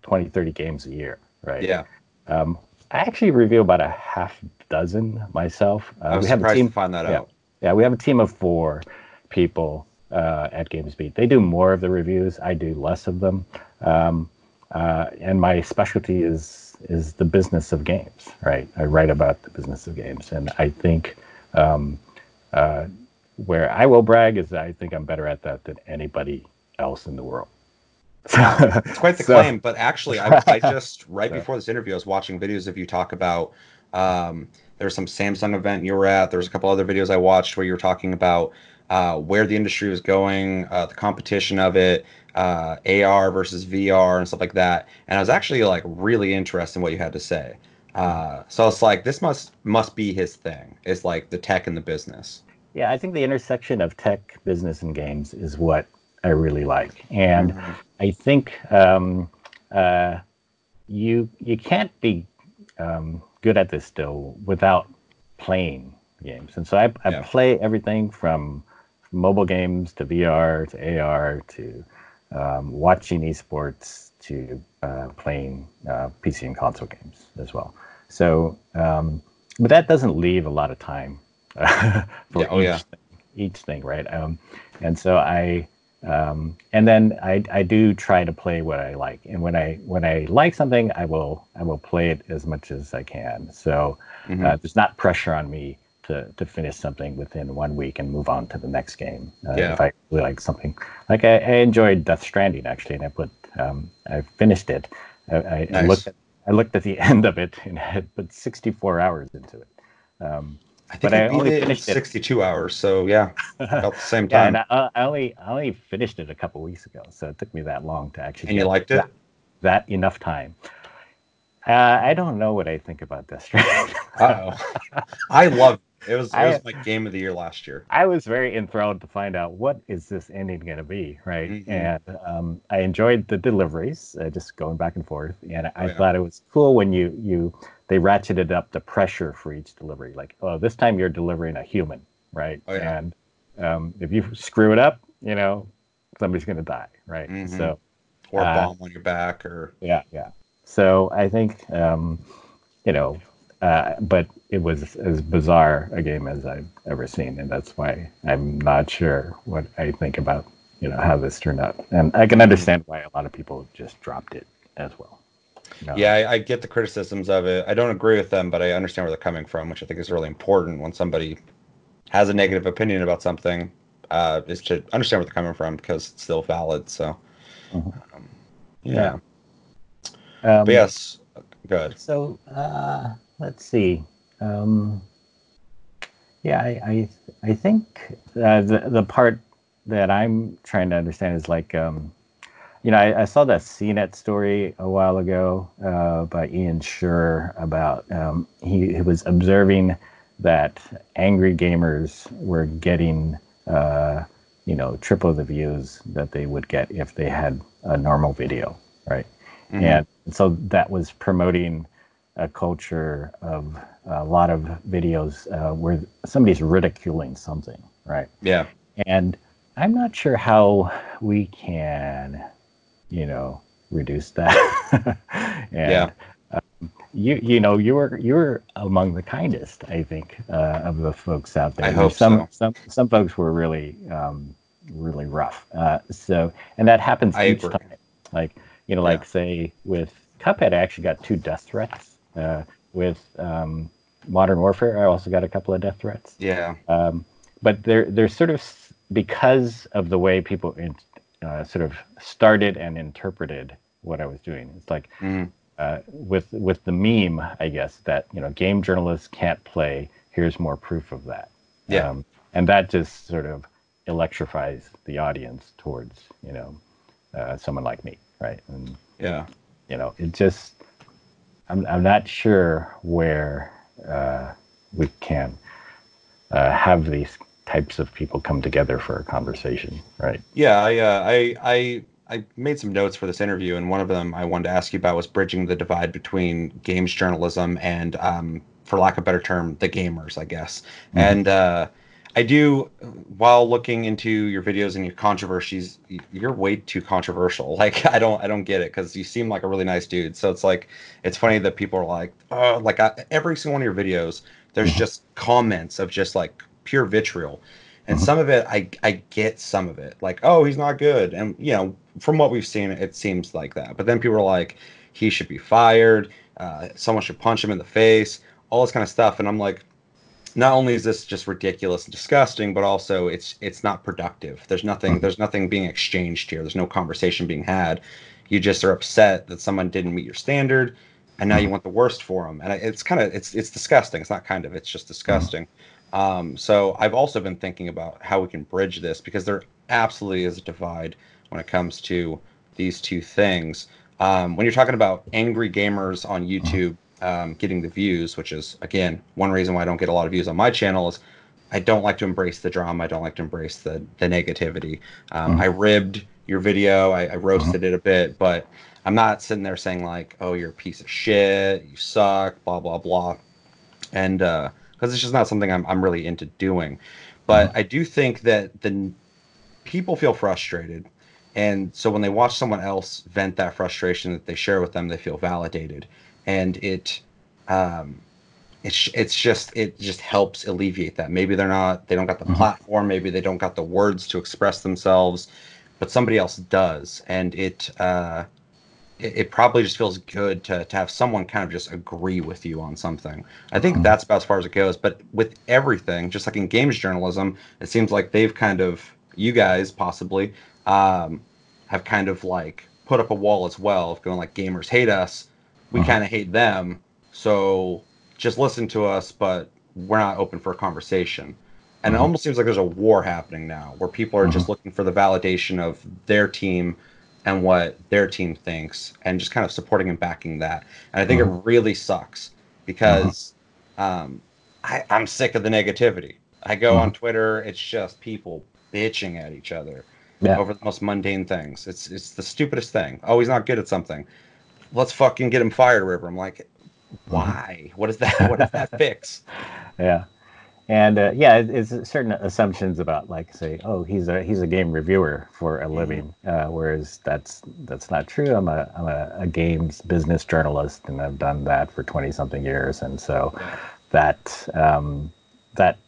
Speaker 2: mm-hmm. 20, 30 games a year, right?
Speaker 1: Yeah.
Speaker 2: Um, I actually review about a half dozen myself.
Speaker 1: Uh, I was we have a team, to find that
Speaker 2: yeah,
Speaker 1: out.
Speaker 2: Yeah, we have a team of four people uh, at GamesBeat. They do more of the reviews. I do less of them. Um, uh, and my specialty is is the business of games, right? I write about the business of games, and I think um, uh, where I will brag is that I think I'm better at that than anybody else in the world.
Speaker 1: It's quite the so, claim, but actually, I, I [laughs] just right so. before this interview, I was watching videos of you talk about. Um, there's some Samsung event you were at. There's a couple other videos I watched where you were talking about uh, where the industry was going, uh, the competition of it, uh, AR versus VR, and stuff like that. And I was actually like really interested in what you had to say. Uh, so it's like this must must be his thing. It's like the tech and the business.
Speaker 2: Yeah, I think the intersection of tech, business, and games is what I really like, and mm-hmm. I think um, uh, you you can't be um, good at this still without playing games. And so I, I yeah. play everything from mobile games to VR to AR to um, watching esports to uh, playing uh, PC and console games as well. So um, but that doesn't leave a lot of time [laughs] for
Speaker 1: yeah, oh,
Speaker 2: each,
Speaker 1: yeah.
Speaker 2: thing, each thing, right? Um, and so I, um, and then I, I do try to play what I like, and when I when I like something, I will I will play it as much as I can. So
Speaker 1: Mhm.
Speaker 2: uh, there's not pressure on me to to finish something within one week and move on to the next game. Uh,
Speaker 1: Yeah.
Speaker 2: If I really like something, like I, I enjoyed Death Stranding actually, and I put um, I finished it. I, I, I looked at I looked at the [laughs] end of it and had put 64 hours into it. Um,
Speaker 1: I think
Speaker 2: But
Speaker 1: I,
Speaker 2: only finished it.
Speaker 1: 62 hours. So yeah, about the same [laughs]
Speaker 2: yeah,
Speaker 1: time.
Speaker 2: and I, I only I only finished it a couple weeks ago, so it took me that long to actually.
Speaker 1: and you liked it?
Speaker 2: That, that enough time. Uh, I don't know what I think about. [laughs]
Speaker 1: Uh oh. I loved it. It was it
Speaker 2: I-
Speaker 1: was my game of the year last year.
Speaker 2: I was very enthralled to find out what is this ending going to be, right?
Speaker 1: Mhm.
Speaker 2: And um, I enjoyed the deliveries, uh, just going back and forth, and I
Speaker 1: Oh, yeah.
Speaker 2: thought it was cool when you you they ratcheted up the pressure for each delivery. Like, oh, this time you're delivering a human, right?
Speaker 1: Oh, yeah.
Speaker 2: And um, if you screw it up, you know, somebody's going to die, right?
Speaker 1: Mhm.
Speaker 2: So
Speaker 1: Or a
Speaker 2: Uh,
Speaker 1: bomb on your back or
Speaker 2: yeah, yeah. So I think, um, you know, uh, but it was as bizarre a game as I've ever seen, and that's why I'm not sure what I think about, you know, how this turned out. And I can understand why a lot of people just dropped it as well. Know?
Speaker 1: Yeah, I, I get the criticisms of it. I don't agree with them, but I understand where they're coming from, which I think is really important when somebody has a negative opinion about something, uh, is to understand where they're coming from because it's still valid. So,
Speaker 2: Mhm.
Speaker 1: um, yeah.
Speaker 2: Um,
Speaker 1: But yes, good.
Speaker 2: So uh, let's see. Um, yeah, I I, I think uh, the the part that I'm trying to understand is like, um, you know, I, I saw that CNET story a while ago uh, by Ian Sherr about um, he, he was observing that angry gamers were getting uh, you know triple the views that they would get if they had a normal video, right?
Speaker 1: Mhm.
Speaker 2: and so that was promoting a culture of a lot of videos uh, where somebody's ridiculing something, right?
Speaker 1: yeah,
Speaker 2: And I'm not sure how we can, you know, reduce that. [laughs] and,
Speaker 1: Yeah.
Speaker 2: um, you you know you were you were among the kindest I think uh, of the folks out there.
Speaker 1: I hope
Speaker 2: some
Speaker 1: so.
Speaker 2: some some folks were really um, really rough. Uh, so and that happens
Speaker 1: I
Speaker 2: each
Speaker 1: agree.
Speaker 2: time. Like you know,
Speaker 1: Yeah.
Speaker 2: like say with Cuphead, I actually got two death threats. Uh, with um, Modern Warfare, I also got a couple of death threats.
Speaker 1: yeah,
Speaker 2: Um, but they're they're sort of because of the way people in, uh, sort of started and interpreted what I was doing. It's like
Speaker 1: Mhm.
Speaker 2: uh, with with the meme, I guess that you know game journalists can't play. Here's more proof of that.
Speaker 1: Yeah.
Speaker 2: Um, and that just sort of electrifies the audience towards you know uh, someone like me, right? And
Speaker 1: yeah.
Speaker 2: you know it just i'm, I'm not sure where uh, we can uh, have these types of people come together for a conversation right
Speaker 1: Yeah, I, uh, I, I, I made some notes for this interview, and one of them I wanted to ask you about was bridging the divide between games journalism and, um, for lack of a better term, the gamers, I guess.
Speaker 2: Mhm.
Speaker 1: And uh, I do, while looking into your videos and your controversies, you're way too controversial. [laughs] Like I don't, I don't get it because you seem like a really nice dude. So it's like, it's funny that people are like, oh, like I, every single one of your videos, there's
Speaker 2: Mhm.
Speaker 1: just comments of just like pure vitriol. And
Speaker 2: Mhm.
Speaker 1: some of it, I I get some of it, like, oh, he's not good, and you know, from what we've seen, it seems like that. But then people are like, he should be fired. Uh, someone should punch him in the face. All this kind of stuff, and I'm like, not only is this just ridiculous and disgusting, but also it's it's not productive. There's nothing
Speaker 2: Mhm.
Speaker 1: there's nothing being exchanged here. There's no conversation being had. You just are upset that someone didn't meet your standard, and now you want the worst for them. And it's kind of it's it's disgusting. It's not kind of it's just disgusting. Um, so I've also been thinking about how we can bridge this because there absolutely is a divide when it comes to these two things. Um, when you're talking about angry gamers on YouTube um, getting the views, which is again one reason why I don't get a lot of views on my channel is I don't like to embrace the drama. I don't like to embrace the the negativity. Um,
Speaker 2: Mhm.
Speaker 1: I ribbed your video. I, I roasted it a bit, but I'm not sitting there saying like, "Oh, you're a piece of shit. You suck." Blah blah blah. And because it's just not something I'm I'm really into doing. But I do think that the people feel frustrated, and so when they watch someone else vent that frustration that they share with them, they feel validated, and it um, it's it's just it just helps alleviate that. Maybe they're not they don't got the mm-hmm. platform, maybe they don't got the words to express themselves, but somebody else does, and it uh, it, it, probably just feels good to to have someone kind of just agree with you on something. I think mm-hmm. that's about as far as it goes. But with everything, just like in games journalism, it seems like they've kind of you guys possibly um, have kind of like put up a wall as well of going like gamers hate us, we mm-hmm. kind of hate them, so just listen to us, but we're not open for a conversation. And mm-hmm. it almost seems like there's a war happening now where people are mm-hmm. just looking for the validation of their team and what their team thinks and just kind of supporting and backing that. And I think mm-hmm. it really sucks because mm-hmm. um, I, am sick of the negativity. I go on mm-hmm. Twitter, it's just people bitching at each other yeah. over the most mundane things. It's it's the stupidest thing. Oh, he's not good at something. Let's fucking get him fired, River. I'm like, why? What is that? What does that [laughs] fix?
Speaker 2: Yeah, and uh, yeah, it, it's certain assumptions about like say, oh, he's a he's a game reviewer for a living, mm-hmm. uh, whereas that's that's not true. I'm a I'm a, a, games business journalist, and I've done that for twenty something years, and so that um, that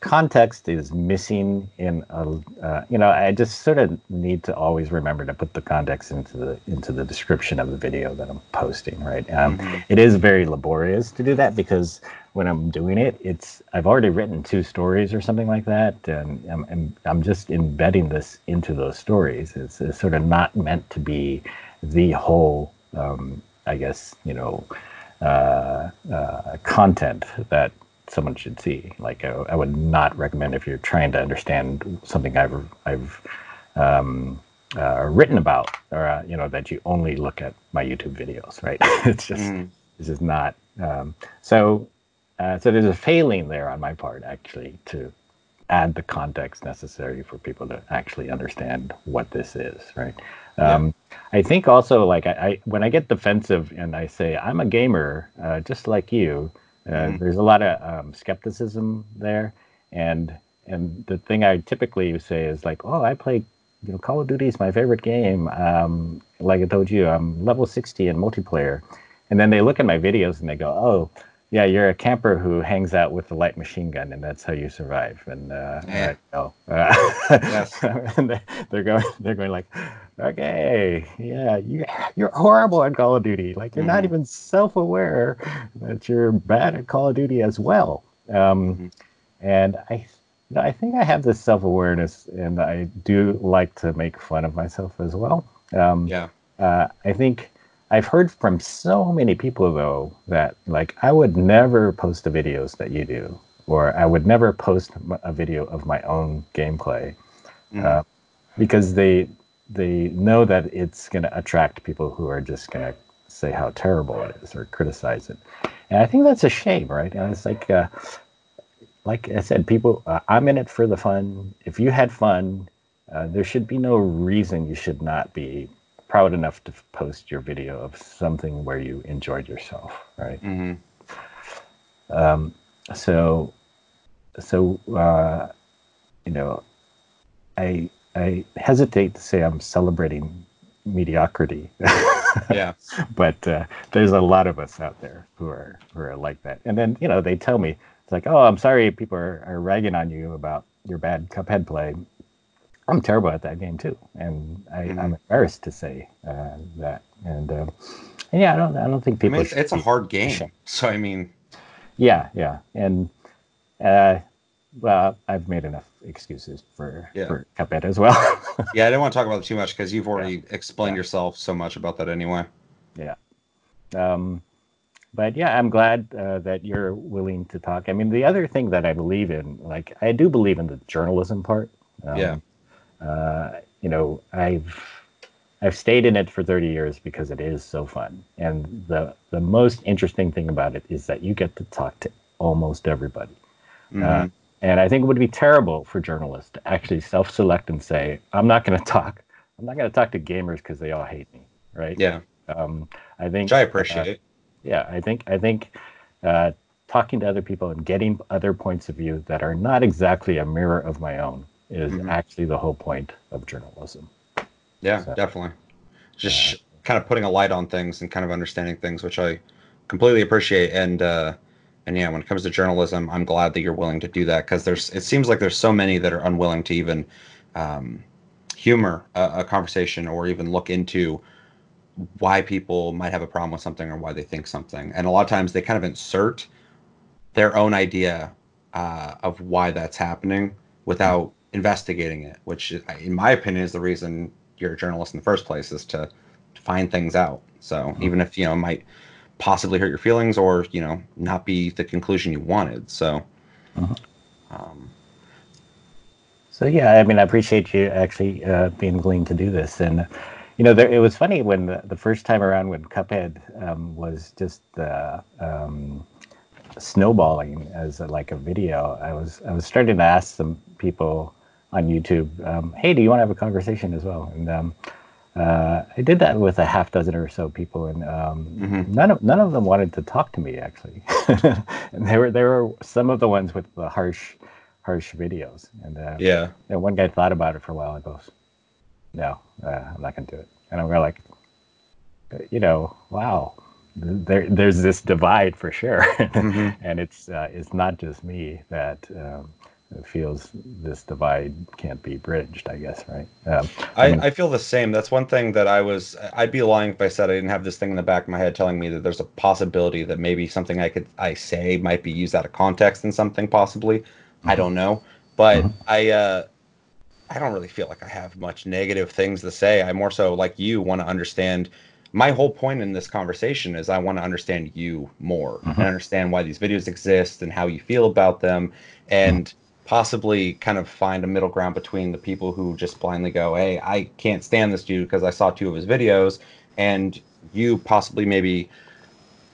Speaker 2: context is missing in a uh, you know i just sort of need to always remember to put the context into the into the description of the video that i'm posting right um, mm-hmm. it is very laborious to do that because when i'm doing it it's i've already written two stories or something like that and i'm, I'm, I'm just embedding this into those stories it's, it's, sort of not meant to be the whole um, i guess you know uh, uh, content that someone should see. Like I, I, would not recommend if you're trying to understand something I've I've um, uh, written about, or uh, you know that you only look at my YouTube videos. Right? [laughs] it's just mm. this is not. Um, so uh, so there's a failing there on my part actually to add the context necessary for people to actually understand what this is. Right? Um, I think also like I, I, when I get defensive and I say I'm a gamer uh, just like you, uh, mm-hmm. There's a lot of um, skepticism there, and and the thing I typically say is like, oh, I play, you know, Call of Duty is my favorite game. Um, like I told you, I'm level 60 in multiplayer, and then they look at my videos and they go, oh, yeah, you're a camper who hangs out with a light machine gun, and that's how you survive. And uh, yeah. Uh, yes. [laughs] and they, are going, they're going like, okay, yeah, you you're horrible at Call of Duty. Like you're mm-hmm. not even self-aware that you're bad at Call of Duty as well. Um, mm-hmm. And I, you know, I think I have this self-awareness, and I do like to make fun of myself as well. Um,
Speaker 1: yeah.
Speaker 2: Uh, I think I've heard from so many people though that like I would never post the videos that you do, or I would never post a video of my own gameplay, mm. uh, because they they know that it's going to attract people who are just going to say how terrible it is or criticize it, and I think that's a shame, right? And it's like, uh, like I said, people, uh, I'm in it for the fun. If you had fun, uh, there should be no reason you should not be proud enough to post your video of something where you enjoyed yourself, right? Mm-hmm. Um, so, so uh, you know, I I hesitate to say I'm celebrating mediocrity. [laughs]
Speaker 1: yeah.
Speaker 2: But uh, there's a lot of us out there who are who are like that, and then you know they tell me it's like, oh, I'm sorry, people are, are ragging on you about your bad Cuphead play. I'm terrible at that game too, and I, am mm-hmm. embarrassed to say uh, that. And, uh, and, yeah, I don't, I don't think people.
Speaker 1: I mean, it's, it's a hard game, so I mean.
Speaker 2: Yeah, yeah, and uh, well, I've made enough excuses for yeah. for Cuphead as well. [laughs]
Speaker 1: yeah, I didn't want to talk about it too much because you've already yeah. explained yeah. yourself so much about that anyway.
Speaker 2: Yeah. Um, but yeah, I'm glad uh, that you're willing to talk. I mean, the other thing that I believe in, like, I do believe in the journalism part.
Speaker 1: Um, yeah
Speaker 2: uh, you know, I've I've stayed in it for 30 years because it is so fun. And the the most interesting thing about it is that you get to talk to almost everybody. Uh, mm-hmm. Uh, and I think it would be terrible for journalists to actually self-select and say, "I'm not going [laughs] to talk. I'm not going to talk to gamers because they all hate me." Right?
Speaker 1: Yeah.
Speaker 2: Um, I think.
Speaker 1: Which I appreciate. Uh,
Speaker 2: yeah, I think I think uh, talking to other people and getting other points of view that are not exactly a mirror of my own is mm-hmm. actually the whole point of journalism.
Speaker 1: Yeah, so, definitely. Just uh, kind of putting a light on things and kind of understanding things, which I completely appreciate. And uh, and yeah, when it comes to journalism, I'm glad that you're willing to do that because there's it seems like there's so many that are unwilling to even um, humor a, a, conversation or even look into why people might have a problem with something or why they think something. And a lot of times they kind of insert their own idea uh, of why that's happening without investigating it, which, in my opinion, is the reason you're a journalist in the first place is to, to find things out. So mm-hmm. even if you know it might possibly hurt your feelings or you know not be the conclusion you wanted, so. Mm-hmm. Um,
Speaker 2: so yeah, I mean, I appreciate you actually uh, being willing to do this, and you know, there, it was funny when the, the first time around when Cuphead um, was just uh, um, snowballing as a, like a video. I was I was starting to ask some people on YouTube, um, "Hey, do you want to have a conversation as well?" And um, uh, I did that with a half dozen or so people, and um, mm-hmm. none of none of them wanted to talk to me actually. [laughs] and there were there were some of the ones with the harsh harsh videos, and uh,
Speaker 1: yeah,
Speaker 2: and one guy thought about it for a while and goes, "No, uh, I'm not gonna do it." And I'm like, you know, wow, there there's this divide for sure, [laughs] mm-hmm. and it's uh, it's not just me that. Um, feels this divide can't be bridged i guess right
Speaker 1: um, I, I, mean, I, feel the same that's one thing that i was i'd be lying if i said i didn't have this thing in the back of my head telling me that there's a possibility that maybe something i could i say might be used out of context in something possibly mm-hmm. i don't know but mm-hmm. i uh i don't really feel like i have much negative things to say i more so like you want to understand my whole point in this conversation is I want to understand you more mm-hmm. and understand why these videos exist and how you feel about them and possibly kind of find a middle ground between the people who just blindly go, Hey, I can't stand this dude because I saw two of his videos, and you possibly maybe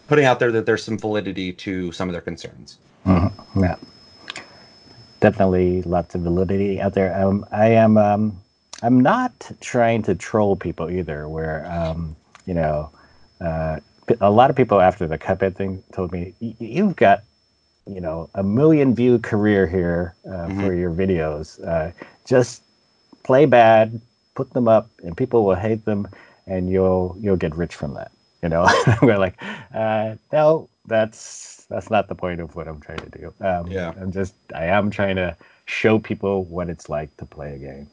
Speaker 1: putting out there that there's some validity to some of their concerns.
Speaker 2: Mm-hmm. Yeah. Definitely lots of validity out there. Um, I am um, I'm not trying to troll people either, where um, you know, uh, a lot of people after the Cuphead thing told me, you've got you know a million view career here uh, mm-hmm. for your videos. Uh, just play bad, put them up, and people will hate them, and you'll you'll get rich from that. You know, [laughs] we're like, uh, no, that's that's not the point of what I'm trying to do. Um, yeah, I'm just I am trying to show people what it's like to play a game.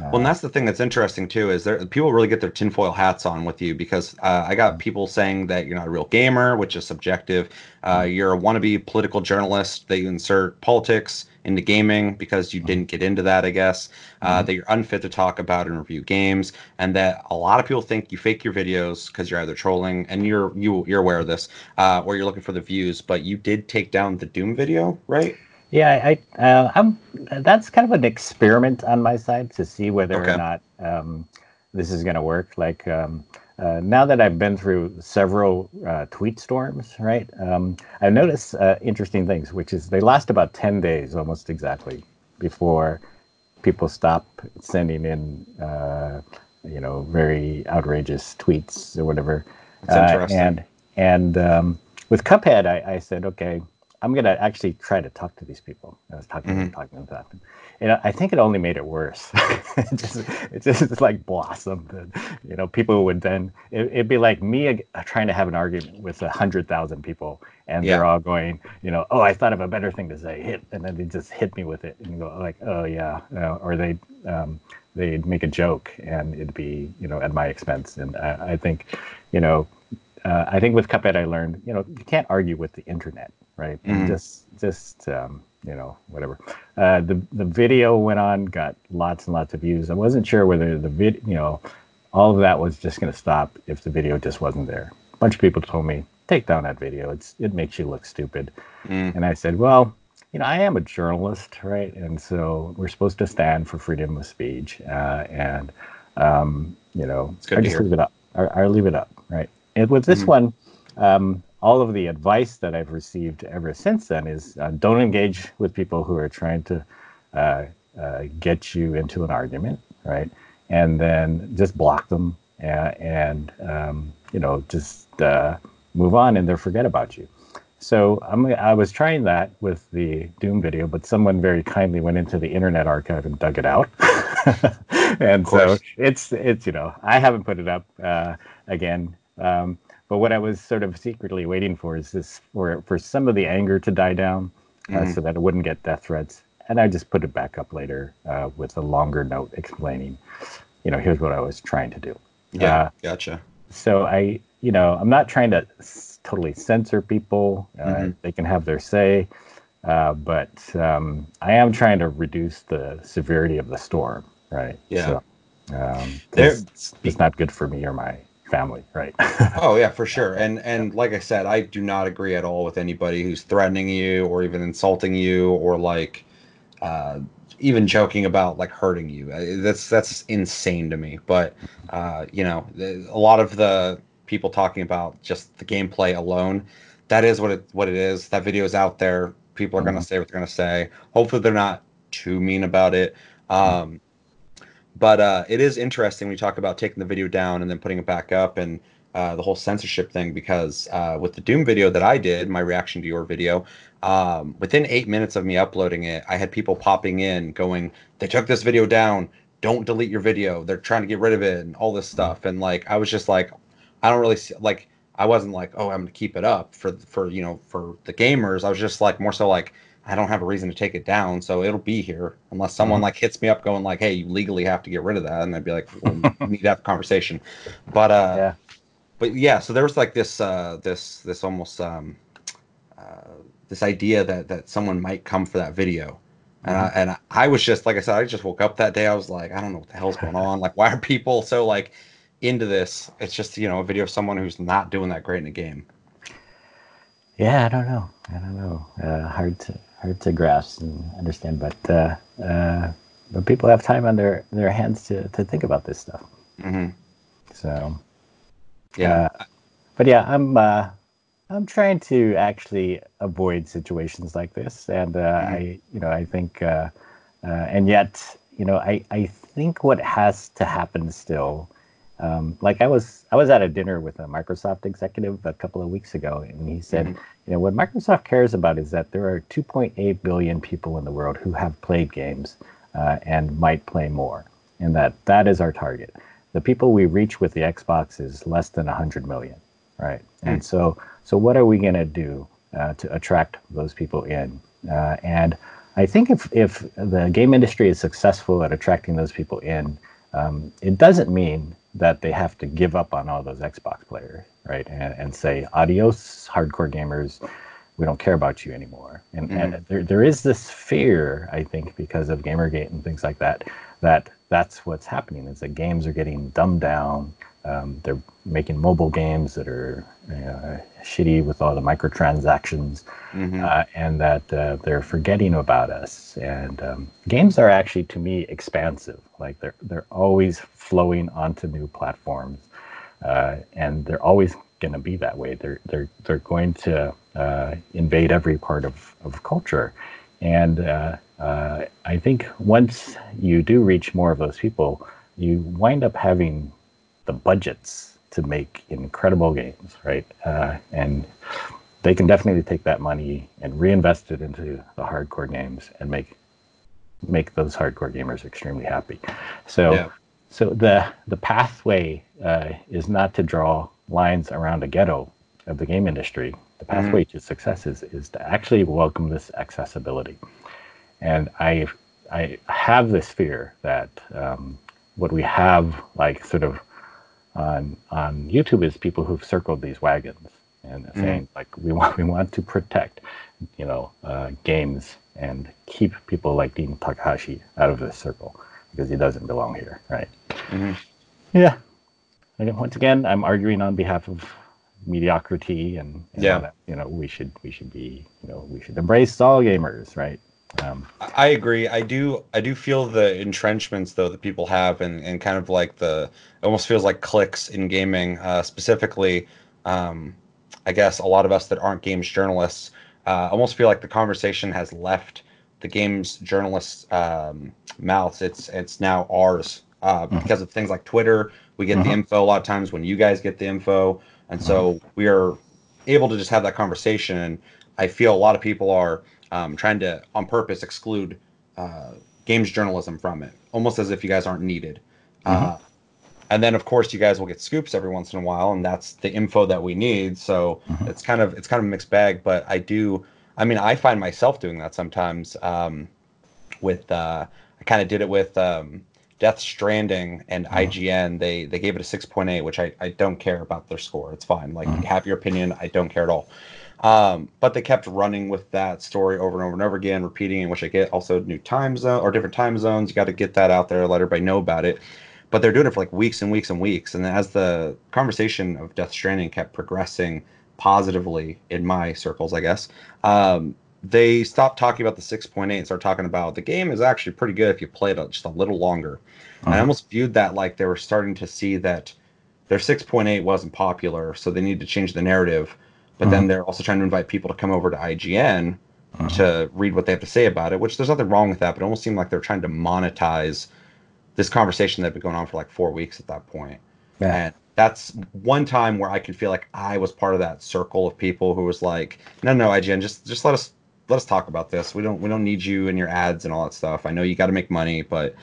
Speaker 1: Well, and that's the thing that's interesting too is there people really get their tinfoil hats on with you because uh, I got people saying that you're not a real gamer, which is subjective. Uh, mm-hmm. you're a wannabe political journalist. That you insert politics into gaming because you mm-hmm. didn't get into that, I guess. Uh, mm-hmm. That you're unfit to talk about and review games, and that a lot of people think you fake your videos because you're either trolling and you're you you're aware of this, uh, or you're looking for the views. But you did take down the Doom video, right?
Speaker 2: Yeah, I, uh, I'm. That's kind of an experiment on my side to see whether okay. or not um, this is going to work. Like um, uh, now that I've been through several uh, tweet storms, right? Um, I've noticed uh, interesting things, which is they last about ten days, almost exactly, before people stop sending in, uh, you know, very outrageous tweets or whatever.
Speaker 1: That's interesting.
Speaker 2: Uh, and and um, with Cuphead, I, I said, okay I'm gonna actually try to talk to these people. I was talking mm-hmm. talking to them, and I think it only made it worse. [laughs] it just it just like blossomed. And, you know, people would then it, would be like me trying to have an argument with a hundred thousand people, and yeah. they're all going, you know, oh, I thought of a better thing to say, hit, and then they just hit me with it and go like, oh yeah, uh, or they um, they'd make a joke and it'd be you know at my expense, and I, I think, you know. Uh, I think with Cuphead, I learned, you know, you can't argue with the internet right? Mm-hmm. Just just um, you know whatever. Uh, the the video went on, got lots and lots of views. I wasn't sure whether the vid, you know, all of that was just going to stop if the video just wasn't there. A bunch of people told me take down that video. It's it makes you look stupid. Mm. And I said, well, you know, I am a journalist, right? And so we're supposed to stand for freedom of speech. Uh, and um, you know, I just leave it up. I, I leave it up, right? And with this mm. one, um, all of the advice that I've received ever since then is uh, don't engage with people who are trying to uh, uh, get you into an argument, right? And then just block them and, and um, you know, just uh, move on and they'll forget about you. So I'm, I was trying that with the Doom video, but someone very kindly went into the Internet Archive and dug it out. [laughs] and so it's it's you know I haven't put it up uh, again Um, but what I was sort of secretly waiting for is this for for some of the anger to die down, uh, mm-hmm. so that it wouldn't get death threats. And I just put it back up later uh, with a longer note explaining, you know, here's what I was trying to do.
Speaker 1: Yeah, uh, gotcha.
Speaker 2: So I, you know, I'm not trying to totally censor people. Uh, mm-hmm. They can have their say. Uh, but um, I am trying to reduce the severity of the storm, right?
Speaker 1: Yeah.
Speaker 2: So, um, it's, it's not good for me or my family, right? [laughs]
Speaker 1: oh yeah, for sure. And and like I said, I do not agree at all with anybody who's threatening you or even insulting you or like uh, even joking about like hurting you. Uh, that's that's insane to me. But uh, you know, a lot of the people talking about just the gameplay alone, that is what it what it is. That video is out there people are mm-hmm. going to say what they're going to say. Hopefully, they're not too mean about it. Um, but uh, it is interesting when you talk about taking the video down and then putting it back up and uh, the whole censorship thing because uh, with the Doom video that I did, my reaction to your video, um, within eight minutes of me uploading it, I had people popping in going, "They took this video down. Don't delete your video. They're trying to get rid of it and all this stuff." And like, I was just like, I don't really see like I wasn't like, oh, I'm gonna keep it up for for you know for the gamers. I was just like more so like I don't have a reason to take it down, so it'll be here unless someone mm-hmm. like hits me up going like, hey, you legally have to get rid of that, and I'd be like, well, we [laughs] need to have a conversation. But uh, yeah, but yeah, so there was like this uh, this this almost um, uh, this idea that that someone might come for that video. And, mm-hmm. I, and I was just like I said, I just woke up that day. I was like, I don't know what the hell's going on. Like, why are people so like into this. It's just you know a video of someone who's not doing that great in a game.
Speaker 2: Yeah, I don't know. I don't know. Uh, hard to hard to grasp and understand, but uh, uh, but people have time on their their hands to to think about this stuff.
Speaker 1: Mm-hmm.
Speaker 2: So
Speaker 1: yeah,
Speaker 2: uh, but yeah, I'm uh, I'm trying to actually avoid situations like this, and uh, mm-hmm. I you know I think and yet you know I I think what has to happen still um, like I was I was at a dinner with a Microsoft executive a couple of weeks ago, and he said, mm-hmm. you know, what Microsoft cares about is that there are 2.8 billion people in the world who have played games uh, and might play more, and that that is our target. The people we reach with the Xbox is less than 100 million, right? Mm-hmm. And so so what are we going to do uh, to attract those people in? Uh, and I think if if the game industry is successful at attracting those people in, um, it doesn't mean that they have to give up on all those Xbox players, right? And, and say, adios, hardcore gamers. We don't care about you anymore. And, mm-hmm. and there, there is this fear, I think, because of Gamergate and things like that, that that's what's happening is that games are getting dumbed down. Um, they're making mobile games that are uh, shitty with all the microtransactions, mm-hmm. uh, and that uh, they're forgetting about us. And um, games are actually, to me, expansive. Like they're they're always flowing onto new platforms, uh, and they're always going to be that way. They're they're they're going to uh, invade every part of of culture, and uh, I think once you do reach more of those people, you wind up having the budgets to make incredible games, right? Uh, and they can definitely take that money and reinvest it into the hardcore games and make make those hardcore gamers extremely happy. So, yeah. so the the pathway uh, is not to draw lines around a ghetto of the game industry. The mm-hmm. pathway mm-hmm. to success is, is to actually welcome this accessibility. And I I have this fear that um, what we have like sort of on on YouTube is people who've circled these wagons and mm-hmm. saying like we want we want to protect you know uh, games and keep people like Dean Takahashi out of this circle because he doesn't belong here, right? Mm-hmm. Yeah. Again, once again, I'm arguing on behalf of mediocrity and, and
Speaker 1: yeah, that,
Speaker 2: you know we should we should be you know we should embrace all gamers, right?
Speaker 1: Um, I agree. I do. I do feel the entrenchments though that people have, and, and kind of like the it almost feels like clicks in gaming. Uh, specifically, um, I guess a lot of us that aren't games journalists uh, almost feel like the conversation has left the games journalists' um, mouths. It's it's now ours uh, mm-hmm. because of things like Twitter. We get mm-hmm. the info a lot of times when you guys get the info, and so mm-hmm. we are able to just have that conversation. And I feel a lot of people are um, trying to on purpose exclude uh, games journalism from it, almost as if you guys aren't needed. Uh, mm-hmm. Uh, and then of course you guys will get scoops every once in a while, and that's the info that we need. So mm-hmm. it's kind of it's kind of a mixed bag. But I do, I mean, I find myself doing that sometimes. Um, with uh, I kind of did it with um, Death Stranding and mm-hmm. IGN. They they gave it a six point eight, which I I don't care about their score. It's fine. Like mm-hmm. have your opinion. I don't care at all. Um, but they kept running with that story over and over and over again, repeating, it, which I get also new time zone or different time zones. You got to get that out there, let everybody know about it. But they're doing it for like weeks and weeks and weeks. And as the conversation of Death Stranding kept progressing positively in my circles, I guess, um, they stopped talking about the 6.8 and started talking about the game is actually pretty good if you play it just a little longer. Uh-huh. I almost viewed that like they were starting to see that their 6.8 wasn't popular, so they need to change the narrative but uh-huh. then they're also trying to invite people to come over to IGN uh-huh. to read what they have to say about it, which there's nothing wrong with that, but it almost seemed like they're trying to monetize this conversation that had been going on for like four weeks at that point. Yeah. And that's one time where I could feel like I was part of that circle of people who was like, no, no, IGN, just just let us let us talk about this. We don't we don't need you and your ads and all that stuff. I know you got to make money, but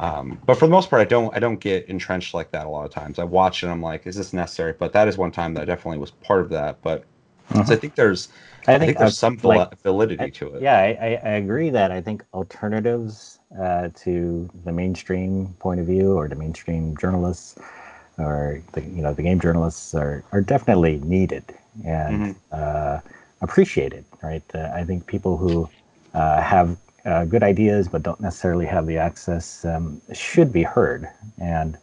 Speaker 1: um, but for the most part, I don't I don't get entrenched like that a lot of times. I watch it, and I'm like, is this necessary? But that is one time that I definitely was part of that. But uh-huh. So I think there's I think, I think there's some like, validity
Speaker 2: I,
Speaker 1: to it.
Speaker 2: Yeah, I, I, agree that I think alternatives uh, to the mainstream point of view or the mainstream journalists or the you know the game journalists are, are definitely needed and mm-hmm. uh, appreciated. Right, uh, I think people who uh, have uh, good ideas but don't necessarily have the access um, should be heard and.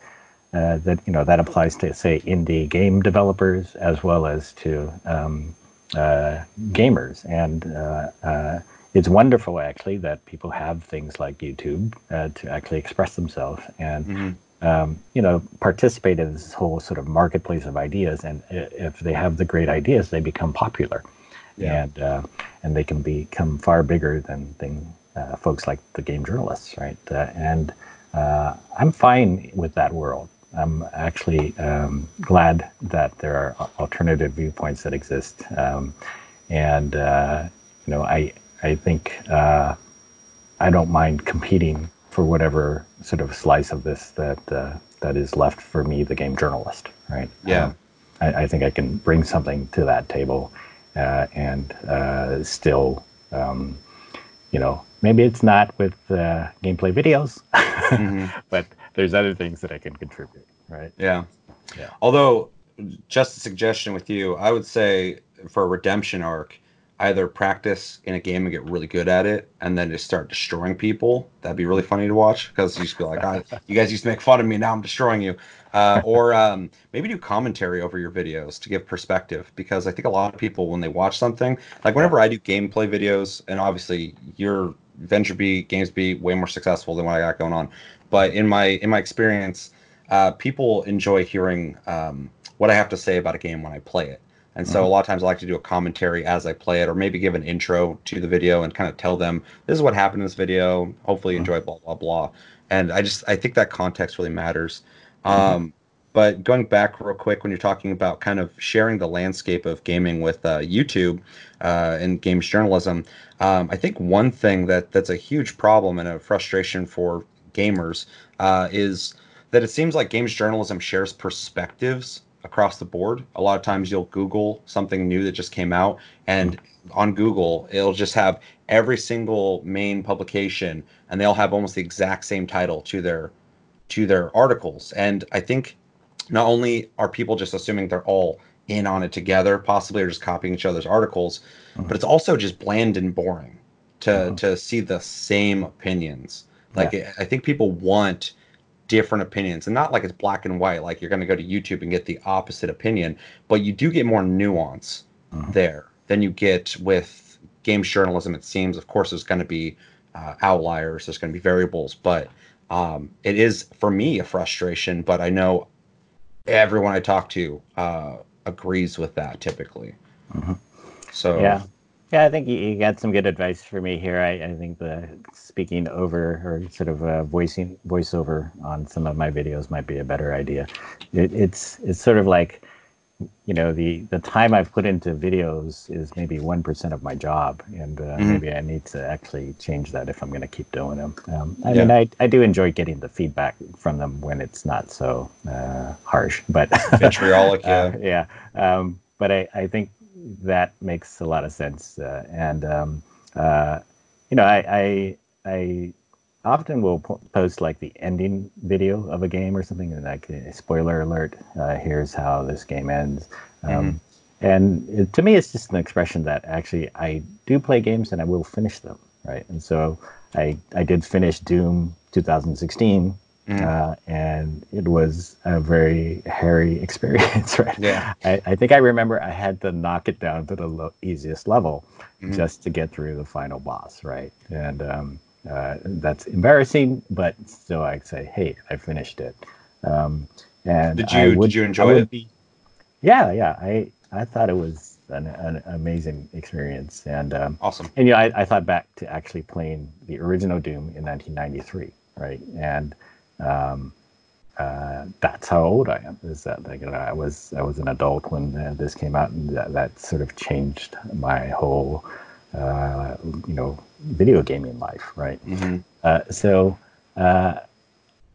Speaker 2: Uh, that you know that applies to say indie game developers as well as to um, uh, gamers and uh, uh it's wonderful actually that people have things like YouTube uh, to actually express themselves and mm-hmm. um, you know participate in this whole sort of marketplace of ideas and if they have the great ideas they become popular yeah. and and they can become far bigger than than folks like the game journalists right? And I'm fine with that world. I'm actually um, glad that there are alternative viewpoints that exist, um, and uh, you know, I I think uh, I don't mind competing for whatever sort of slice of this that uh, that is left for me, the game journalist, right?
Speaker 1: Yeah, um,
Speaker 2: I, I, think I can bring something to that table, uh, and uh, still, um, you know, maybe it's not with uh, gameplay videos, mm-hmm. [laughs] but there's other things that I can contribute, right?
Speaker 1: Yeah. Yeah. Although, just a suggestion with you, I would say for a redemption arc, either practice in a game and get really good at it, and then just start destroying people. That'd be really funny to watch because you just be like, oh, "You guys used to make fun of me, now I'm destroying you." Uh, or [laughs] um, maybe do commentary over your videos to give perspective because I think a lot of people when they watch something, like whenever I do gameplay videos, and obviously your games GamesBeat, way more successful than what I got going on. But in my in my experience, uh, people enjoy hearing um, what I have to say about a game when I play it. And so mm-hmm. a lot of times I like to do a commentary as I play it, or maybe give an intro to the video and kind of tell them this is what happened in this video. Hopefully mm-hmm. enjoy blah blah blah. And I just I think that context really matters. Mm-hmm. Um, but going back real quick, when you're talking about kind of sharing the landscape of gaming with uh, YouTube uh, and games journalism, um, I think one thing that that's a huge problem and a frustration for gamers uh, is that it seems like games journalism shares perspectives across the board. A lot of times you'll Google something new that just came out, and on Google, it'll just have every single main publication, and they'll have almost the exact same title to their to their articles. And I think not only are people just assuming they're all in on it together, possibly or just copying each other's articles, mm-hmm. but it's also just bland and boring to mm-hmm. to see the same opinions. Like yeah. I think people want different opinions and not like it's black and white like you're going to go to youtube and get the opposite opinion but you do get more nuance mm-hmm. there than you get with games journalism it seems of course there's going to be uh, outliers there's going to be variables but um, it is for me a frustration but i know everyone i talk to uh, agrees with that typically mm-hmm. so
Speaker 2: yeah yeah, I think you, you, got some good advice for me here. I, I think the speaking over or sort of uh, voicing voiceover on some of my videos might be a better idea. It, it's it's sort of like you know the the time I've put into videos is maybe one percent of my job, and uh, mm-hmm. maybe I need to actually change that if I'm going to keep doing them. Um, I yeah. mean, I I do enjoy getting the feedback from them when it's not so uh, harsh, but [laughs]
Speaker 1: vitriolic, yeah,
Speaker 2: uh, yeah. Um, but I I think that makes a lot of sense, uh, and um, uh, you know I I I often we'll post like the ending video of a game or something, and like a spoiler alert, uh, here's how this game ends. Um, mm-hmm. And it, to me, it's just an expression that actually I do play games and I will finish them, right? And so I I did finish Doom 2016. Mm-hmm. Uh, and it was a very hairy [laughs] experience, right?
Speaker 1: Yeah.
Speaker 2: I, I think I remember I had to knock it down to the lo- easiest level mm-hmm. just to get through the final boss, right? And um, uh, that's embarrassing, but still, I'd say, hey, I finished it. Um, and
Speaker 1: did you would, did you enjoy it? Be,
Speaker 2: yeah, yeah. I I thought it was an, an amazing experience, and um,
Speaker 1: awesome.
Speaker 2: And yeah, you know, I, I thought back to actually playing the original Doom in 1993, right? And um, uh, that's how old I am. Is that like, I was I was an adult when uh, this came out, and that, that sort of changed my whole uh, you know video gaming life, right? Mm-hmm. Uh, so, uh,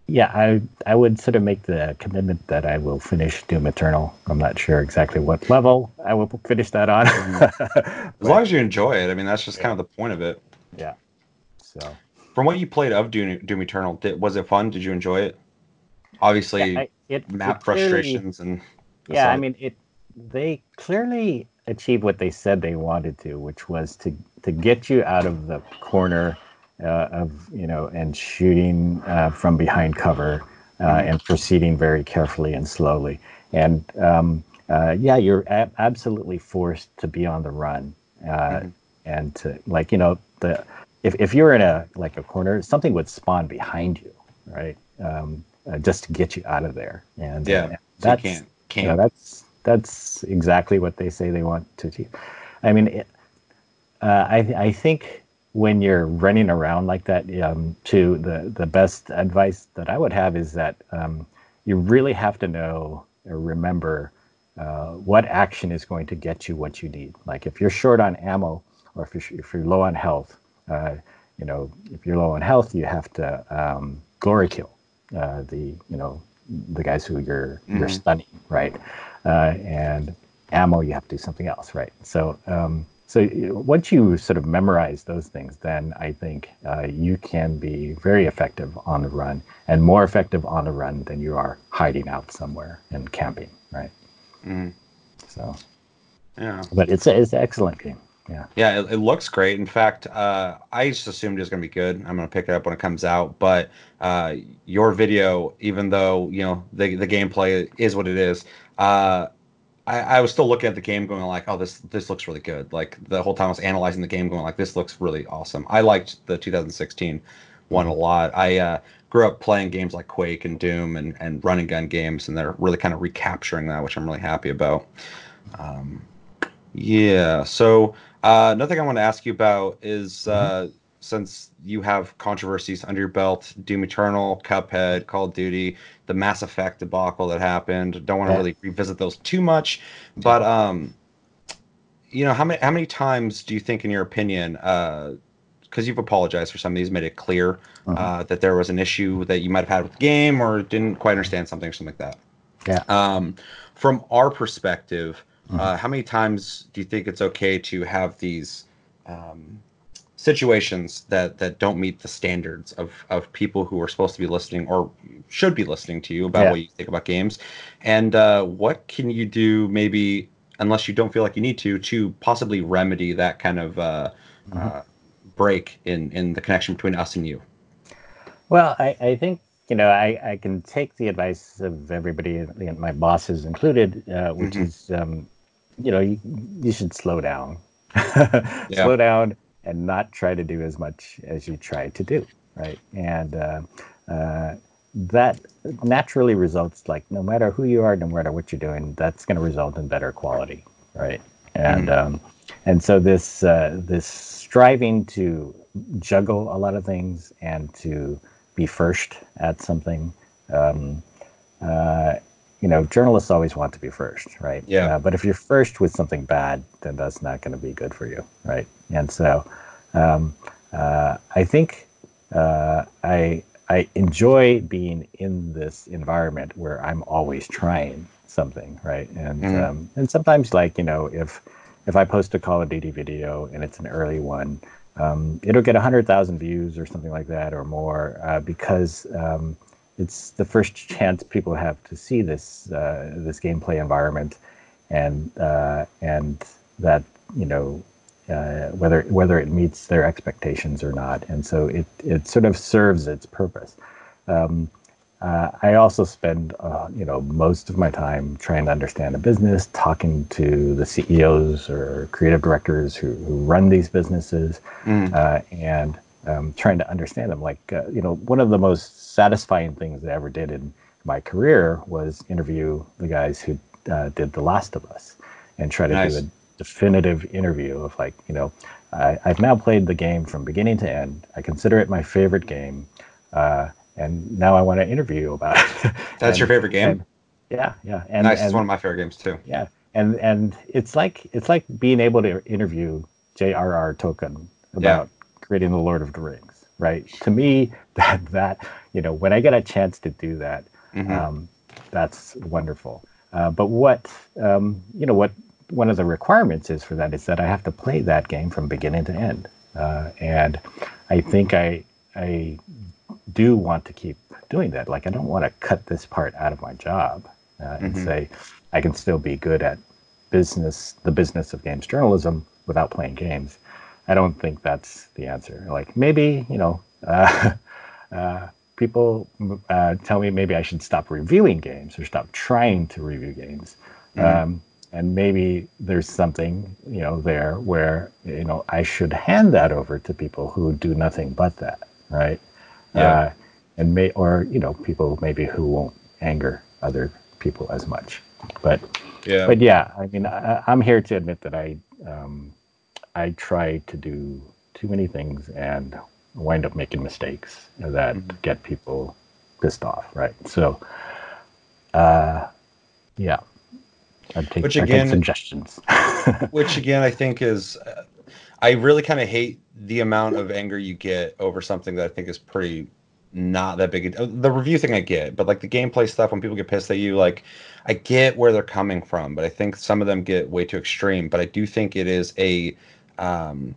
Speaker 2: yeah, I I would sort of make the commitment that I will finish Doom Eternal. I'm not sure exactly what level I will finish that on.
Speaker 1: Mm-hmm. [laughs] as long as you enjoy it, I mean, that's just yeah. kind of the point of it.
Speaker 2: Yeah. So,
Speaker 1: from what you played of Doom, Doom Eternal, did, was it fun? Did you enjoy it? Obviously, yeah, I, it, map it frustrations clearly, and.
Speaker 2: Yeah, I mean it. They clearly achieve what they said they wanted to, which was to to get you out of the corner uh, of you know and shooting uh, from behind cover uh, mm-hmm. and proceeding very carefully and slowly. And um, uh, yeah, you're a- absolutely forced to be on the run uh, mm-hmm. and to like you know the if if you're in a like a corner, something would spawn behind you, right? Um, uh, just to get you out of there. And
Speaker 1: yeah, so that's, you can't. Can't.
Speaker 2: You know, that's that's exactly what they say they want to achieve. I mean, it, uh, I I think when you're running around like that, um, to the the best advice that I would have is that um, you really have to know or remember uh, what action is going to get you what you need. Like if you're short on ammo or if you're if you're low on health, uh, you know, if you're low on health, you have to um, glory kill uh, the you know the guys who you're mm-hmm. you're stunning, right? Uh, and ammo, you have to do something else, right? So, um, so once you sort of memorize those things, then I think uh, you can be very effective on the run and more effective on the run than you are hiding out somewhere and camping, right?
Speaker 1: Mm.
Speaker 2: So,
Speaker 1: yeah.
Speaker 2: But it's a, it's an excellent game. Yeah.
Speaker 1: Yeah, it, it looks great. In fact, uh, I just assumed it was going to be good. I'm going to pick it up when it comes out. But uh, your video, even though you know the the gameplay is what it is, uh, I, I, was still looking at the game, going like, "Oh, this this looks really good." Like the whole time I was analyzing the game, going like, "This looks really awesome." I liked the 2016 one a lot. I uh, grew up playing games like Quake and Doom and and running gun games, and they're really kind of recapturing that, which I'm really happy about. Um, yeah. So uh, another thing I want to ask you about is mm-hmm. Uh, since you have controversies under your belt, Doom Eternal, Cuphead, Call of Duty, the Mass Effect debacle that happened. Don't want to really revisit those too much, but um, you know, how many how many times do you think, in your opinion, uh, because you've apologized for some of these, made it clear uh-huh. uh, that there was an issue that you might have had with the game or didn't quite understand something or something like that.
Speaker 2: Yeah.
Speaker 1: Um, from our perspective, uh, uh-huh. how many times do you think it's okay to have these um, situations that that don't meet the standards of of people who are supposed to be listening or should be listening to you about yeah. what you think about games and uh, what can you do maybe unless you don't feel like you need to to possibly remedy that kind of uh, mm-hmm. uh, break in in the connection between us and you
Speaker 2: well i i think you know i i can take the advice of everybody my bosses included uh, which mm-hmm. is um, you know you, you should slow down [laughs] yeah. slow down and not try to do as much as you try to do, right? And uh, uh, that naturally results like no matter who you are, no matter what you're doing, that's going to result in better quality, right? And mm-hmm. um, and so this uh, this striving to juggle a lot of things and to be first at something um, uh, you know, journalists always want to be first, right?
Speaker 1: Yeah.
Speaker 2: Uh, but if you're first with something bad, then that's not going to be good for you, right? And so, um, uh, I think uh, I I enjoy being in this environment where I'm always trying something, right? And mm-hmm. um, and sometimes, like you know, if if I post a Call of Duty video and it's an early one, um, it'll get hundred thousand views or something like that or more uh, because um, it's the first chance people have to see this uh, this gameplay environment, and uh, and that you know uh, whether whether it meets their expectations or not, and so it it sort of serves its purpose. Um, uh, I also spend, uh, you know, most of my time trying to understand a business, talking to the CEOs or creative directors who, who run these businesses, mm. uh, and um, trying to understand them. Like, uh, you know, one of the most satisfying things I ever did in my career was interview the guys who uh, did The Last of Us, and try to nice. do a definitive interview of like, you know, I, have now played the game from beginning to end. I consider it my favorite game. Uh, and now I want to interview you about it. [laughs]
Speaker 1: That's and, your favorite game?
Speaker 2: And, yeah, yeah.
Speaker 1: And nice. And, it's one of my favorite games too.
Speaker 2: Yeah, and and it's like it's like being able to interview J.R.R. Tolkien about yeah. Creating the Lord of the Rings, right? To me, [laughs] that that you know, when I get a chance to do that, mm-hmm. um, that's wonderful. Uh, but what um, you know, what one of the requirements is for that is that I have to play that game from beginning to end, uh, and I think I I do want to keep doing that. Like, I don't want to cut this part out of my job uh, mm-hmm. and say I can still be good at business, the business of games journalism without playing games. I don't think that's the answer. Like, maybe, you know, [laughs] uh, uh, people uh, tell me maybe I should stop reviewing games or stop trying to review games. Mm-hmm. Um, and maybe there's something you know there where you know I should hand that over to people who do nothing but that, right? yeah. Uh, and may or you know people maybe who won't anger other people as much but yeah but yeah i mean I, am here to admit that i um, i try to do too many things and wind up making mistakes that mm-hmm. get people pissed off right so uh yeah i take, which again suggestions [laughs]
Speaker 1: which again i think is uh, i really kind of hate the amount of anger you get over something that I think is pretty not that big. A, The review thing I get, but like the gameplay stuff, when people get pissed at you, like I get where they're coming from, but I think some of them get way too extreme. But I do think it is a, um,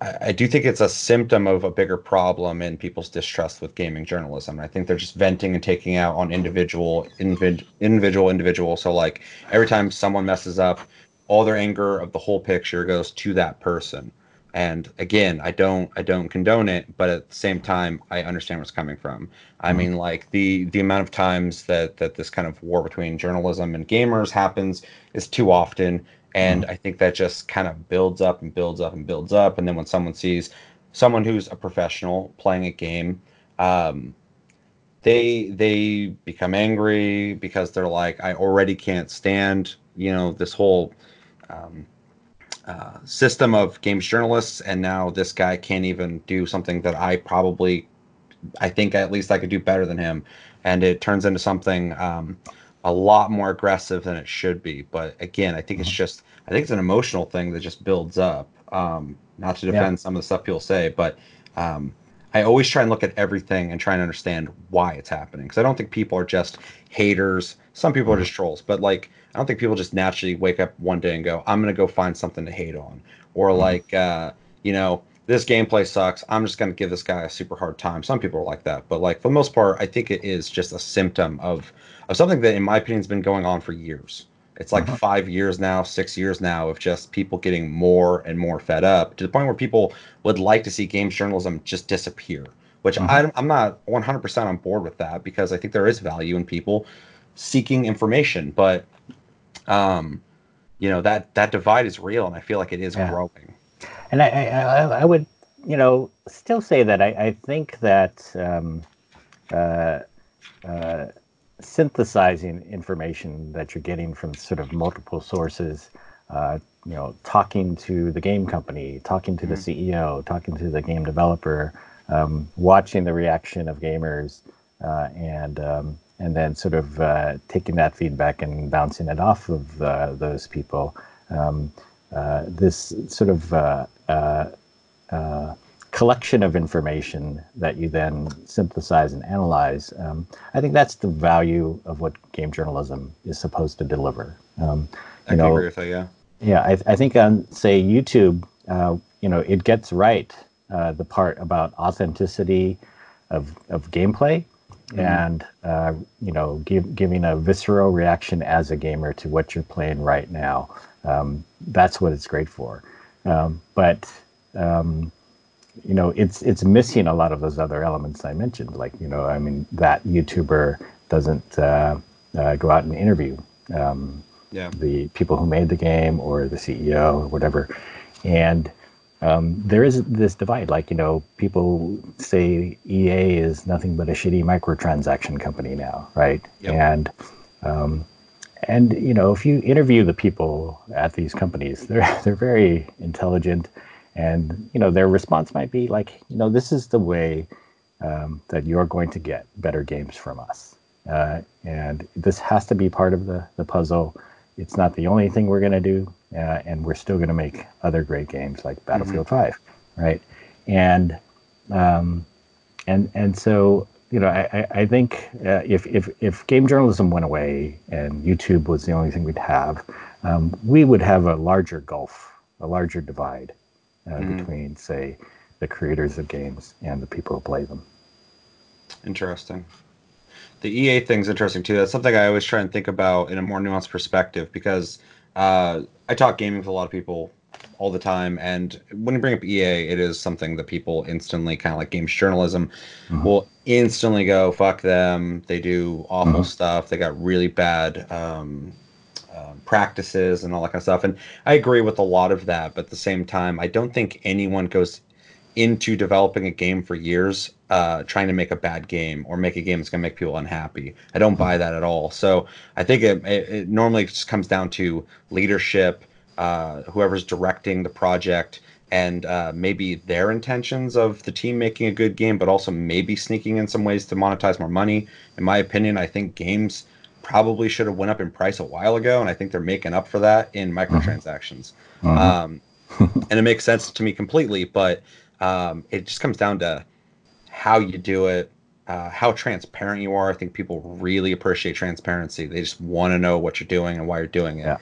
Speaker 1: I, I do think it's a symptom of a bigger problem in people's distrust with gaming journalism. I think they're just venting and taking out on individual, invid, individual, individual. So like every time someone messes up, all their anger of the whole picture goes to that person and again i don't i don't condone it but at the same time i understand where it's coming from i mm-hmm. mean like the the amount of times that that this kind of war between journalism and gamers happens is too often and mm-hmm. i think that just kind of builds up and builds up and builds up. And then when someone sees someone who's a professional playing a game um, they they become angry because they're like i already can't stand you know this whole um, uh, system of games journalists, and now this guy can't even do something that I probably, I think at least I could do better than him, and it turns into something um, a lot more aggressive than it should be. But again, I think it's mm-hmm. just, I think it's an emotional thing that just builds up. Um, not to defend yeah. some of the stuff people say, but um, I always try and look at everything and try and understand why it's happening because I don't think people are just haters. Some people are mm-hmm. just trolls, but like I don't think people just naturally wake up one day and go, "I'm gonna go find something to hate on," or mm-hmm. like, uh, you know, this gameplay sucks. I'm just gonna give this guy a super hard time. Some people are like that, but like for the most part, I think it is just a symptom of of something that, in my opinion, has been going on for years. It's like uh-huh. five years now, six years now of just people getting more and more fed up to the point where people would like to see games journalism just disappear. Which uh-huh. I, I'm not 100% on board with that because I think there is value in people seeking information, but um, you know that that divide is real, and I feel like it is yeah. growing.
Speaker 2: And I, I, I would, you know, still say that I, I think that um, uh, uh, synthesizing information that you're getting from sort of multiple sources, uh, you know, talking to the game company, talking to mm-hmm. the CEO, talking to the game developer, um, watching the reaction of gamers, uh, and um, and then sort of uh, taking that feedback and bouncing it off of uh, those people. Um, uh, this sort of uh, uh, uh, collection of information that you then synthesize and analyze. Um, I think that's the value of what game journalism is supposed to deliver. Um,
Speaker 1: I know, agree with that. Yeah.
Speaker 2: Yeah, I, I think on say YouTube, uh, you know, it gets right uh, the part about authenticity of of gameplay, mm-hmm. and uh, you know, give, giving a visceral reaction as a gamer to what you're playing right now. Um, that's what it's great for. Um, but um, you know, it's it's missing a lot of those other elements I mentioned. Like you know, I mean, that YouTuber doesn't uh, uh, go out and interview um,
Speaker 1: yeah.
Speaker 2: the people who made the game or the CEO or whatever, and um, there is this divide. Like you know, people say EA is nothing but a shitty microtransaction company now, right? Yep. And um, and you know, if you interview the people at these companies, they're [laughs] they're very intelligent and you know their response might be like you know this is the way um, that you're going to get better games from us. Uh, and this has to be part of the, the puzzle. It's not the only thing we're going to do uh, and we're still going to make other great games like battlefield mm-hmm. 5 right? And um, and and so you know i, I think uh, if, if if game journalism went away and youtube was the only thing we'd have um, we would have a larger gulf a larger divide uh, mm-hmm. between, say, the creators of games and the people who play them.
Speaker 1: Interesting. The EA thing's interesting too. That's something I always try and think about in a more nuanced perspective because uh, I talk gaming with a lot of people all the time, and when you bring up EA, it is something that people instantly kind of like games journalism mm-hmm. will instantly go fuck them. They do awful mm-hmm. stuff. They got really bad um, um, practices and all that kind of stuff. And I agree with a lot of that, but at the same time, I don't think anyone goes into developing a game for years uh, trying to make a bad game or make a game that's going to make people unhappy. I don't buy that at all. So I think it, it, it normally just comes down to leadership, uh, whoever's directing the project, and uh, maybe their intentions of the team making a good game, but also maybe sneaking in some ways to monetize more money. In my opinion, I think games probably should have went up in price a while ago, and I think they're making up for that in microtransactions. Mm-hmm. Um, [laughs] and it makes sense to me completely, but um, it just comes down to how you do it, uh, how transparent you are. I think people really appreciate transparency. They just want to know what you're doing and why you're doing it. Yeah.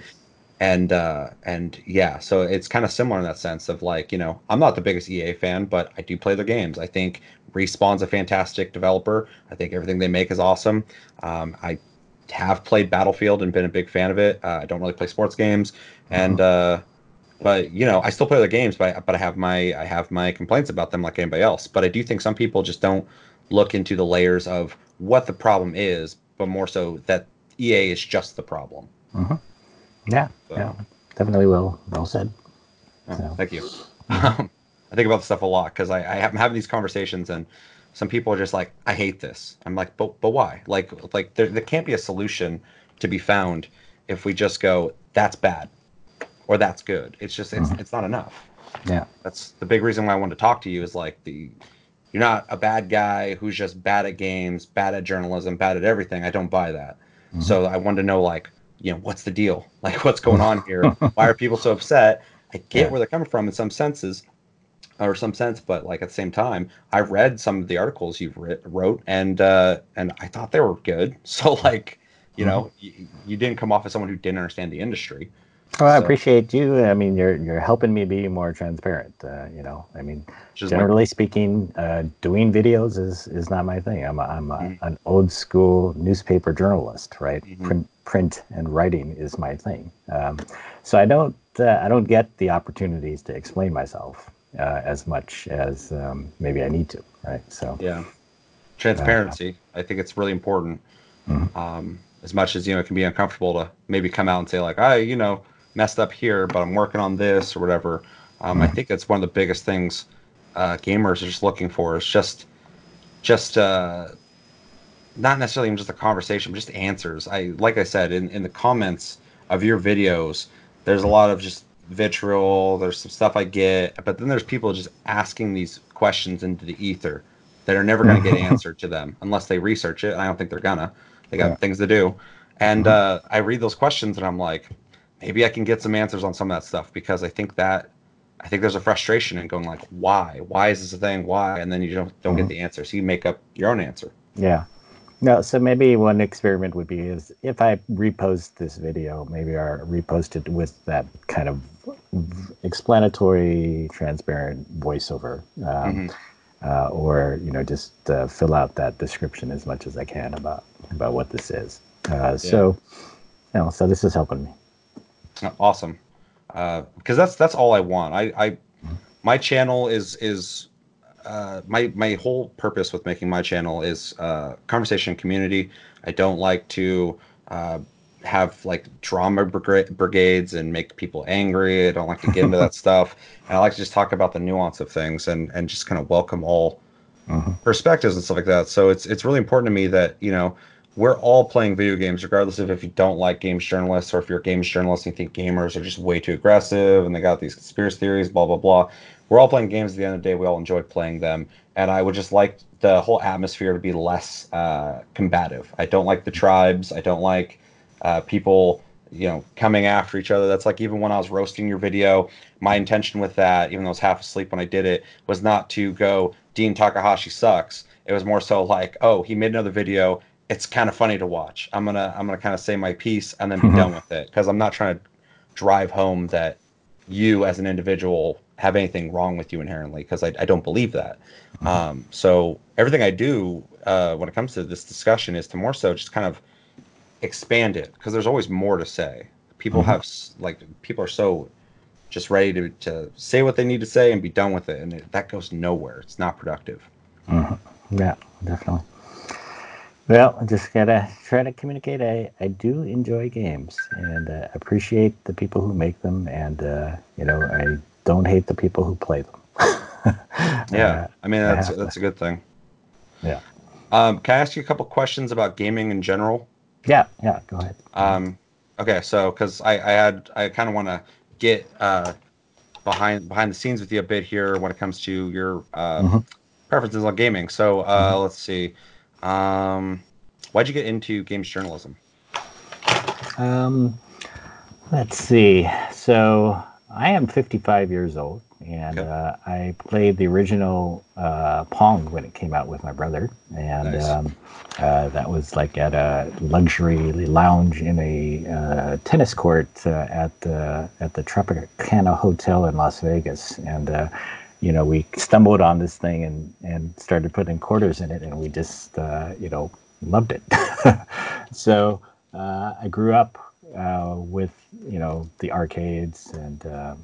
Speaker 1: And uh, and yeah, so it's kind of similar in that sense of like you know I'm not the biggest EA fan, but I do play their games. I think Respawn's a fantastic developer. I think everything they make is awesome. Um, I have played Battlefield and been a big fan of it. Uh, I don't really play sports games, and mm-hmm. uh, but you know I still play the games, but I, but I have my I have my complaints about them like anybody else. But I do think some people just don't look into the layers of what the problem is, but more so that EA is just the problem.
Speaker 2: Mm-hmm. Yeah, so. yeah, definitely well well said.
Speaker 1: Oh, so. Thank you. [laughs] I think about this stuff a lot because I, I am having these conversations and some people are just like, I hate this. I'm like, but but why? Like like there there can't be a solution to be found if we just go, that's bad or that's good. It's just it's mm-hmm. it's not enough.
Speaker 2: Yeah.
Speaker 1: That's the big reason why I wanted to talk to you is like the you're not a bad guy who's just bad at games, bad at journalism, bad at everything. I don't buy that. Mm-hmm. So I wanted to know like, you know, what's the deal? [laughs] Like what's going on here? [laughs] why are people so upset? I get yeah. where they're coming from in some senses, or some sense, but like at the same time, I read some of the articles you've writ- wrote, and uh, and I thought they were good. [laughs] So like, you mm-hmm. know, you, you, didn't come off as someone who didn't understand the industry.
Speaker 2: Oh, I appreciate you. I mean, you're you're helping me be more transparent. Uh, you know, I mean, Just generally speaking, uh, doing videos is is not my thing. I'm a, I'm a, mm-hmm. an old school newspaper journalist, right? Mm-hmm. Print print and writing is my thing. Um, so I don't uh, I don't get the opportunities to explain myself uh, as much as um, maybe I need to, right? So
Speaker 1: yeah, transparency. Uh, I think it's really important. Mm-hmm. Um, as much as you know, it can be uncomfortable to maybe come out and say like, I you know messed up here, but I'm working on this or whatever. Um, mm-hmm. I think that's one of the biggest things uh, gamers are just looking for is just just uh, not necessarily even just a conversation, but just answers. I like I said in in the comments of your videos, there's a lot of just vitriol. There's some stuff I get, but then there's people just asking these questions into the ether that are never going to get [laughs] answered to them unless they research it. I don't think they're gonna. They got yeah. things to do. And mm-hmm. uh, I read those questions and I'm like, maybe I can get some answers on some of that stuff because I think that I think there's a frustration in going like, why? Why is this a thing? Why? And then you don't don't mm-hmm. get the answer. So you make up your own answer.
Speaker 2: Yeah. No, so maybe one experiment would be is if I repost this video, maybe I repost it with that kind of explanatory, transparent voiceover, um, mm-hmm. uh, or you know, just uh, fill out that description as much as I can about about what this is. Uh, yeah. So, you know, so this is helping me.
Speaker 1: Awesome, because uh, that's that's all I want. I, I my channel is is uh, my my whole purpose with making my channel is uh, conversation community. I don't like to uh, have like drama brigades and make people angry. I don't like to get into that [laughs] stuff. And I like to just talk about the nuance of things and and just kind of welcome all uh-huh. perspectives and stuff like that. So it's it's really important to me that you know we're all playing video games, regardless of if you don't like games journalists or if you're a games journalist and you think gamers are just way too aggressive and they got these conspiracy theories, blah blah blah we're all playing games at the end of the day. We all enjoy playing them, and I would just like the whole atmosphere to be less uh, combative. I don't like the tribes. I don't like uh, people, you know, coming after each other. That's like even when I was roasting your video, my intention with that, even though I was half asleep when I did it, was not to go Dean Takahashi sucks. It was more so like, oh, he made another video. It's kind of funny to watch. I'm gonna I'm gonna kind of say my piece and then be mm-hmm. done with it because I'm not trying to drive home that you as an individual have anything wrong with you inherently because I, I don't believe that. Mm-hmm. Um, so everything I do uh, when it comes to this discussion is to more so just kind of expand it because there's always more to say. People mm-hmm. have like people are so just ready to, to say what they need to say and be done with it, and it, that goes nowhere. It's not productive.
Speaker 2: Mm-hmm. Yeah, definitely. Well, I just gotta try to communicate. I, I do enjoy games and uh, appreciate the people who make them, and uh, you know I don't hate the people who play them. [laughs]
Speaker 1: yeah, I mean that's that's a good thing.
Speaker 2: Yeah.
Speaker 1: Um, can I ask you a couple questions about gaming in general?
Speaker 2: Yeah, yeah, go ahead.
Speaker 1: Um, okay, so because I, I had I kind of want to get uh, behind behind the scenes with you a bit here when it comes to your uh, mm-hmm. preferences on gaming. So uh, mm-hmm. let's see, um, why'd you get into games journalism?
Speaker 2: Um, let's see. So I am 55 years old, and okay. uh, I played the original uh, Pong when it came out with my brother, and nice. um, uh, that was like at a luxury lounge in a uh, tennis court uh, at the at the Tropicana Hotel in Las Vegas, and uh, you know we stumbled on this thing and and started putting quarters in it, and we just you know loved it. [laughs] so I grew up uh, with you know the arcades and uh,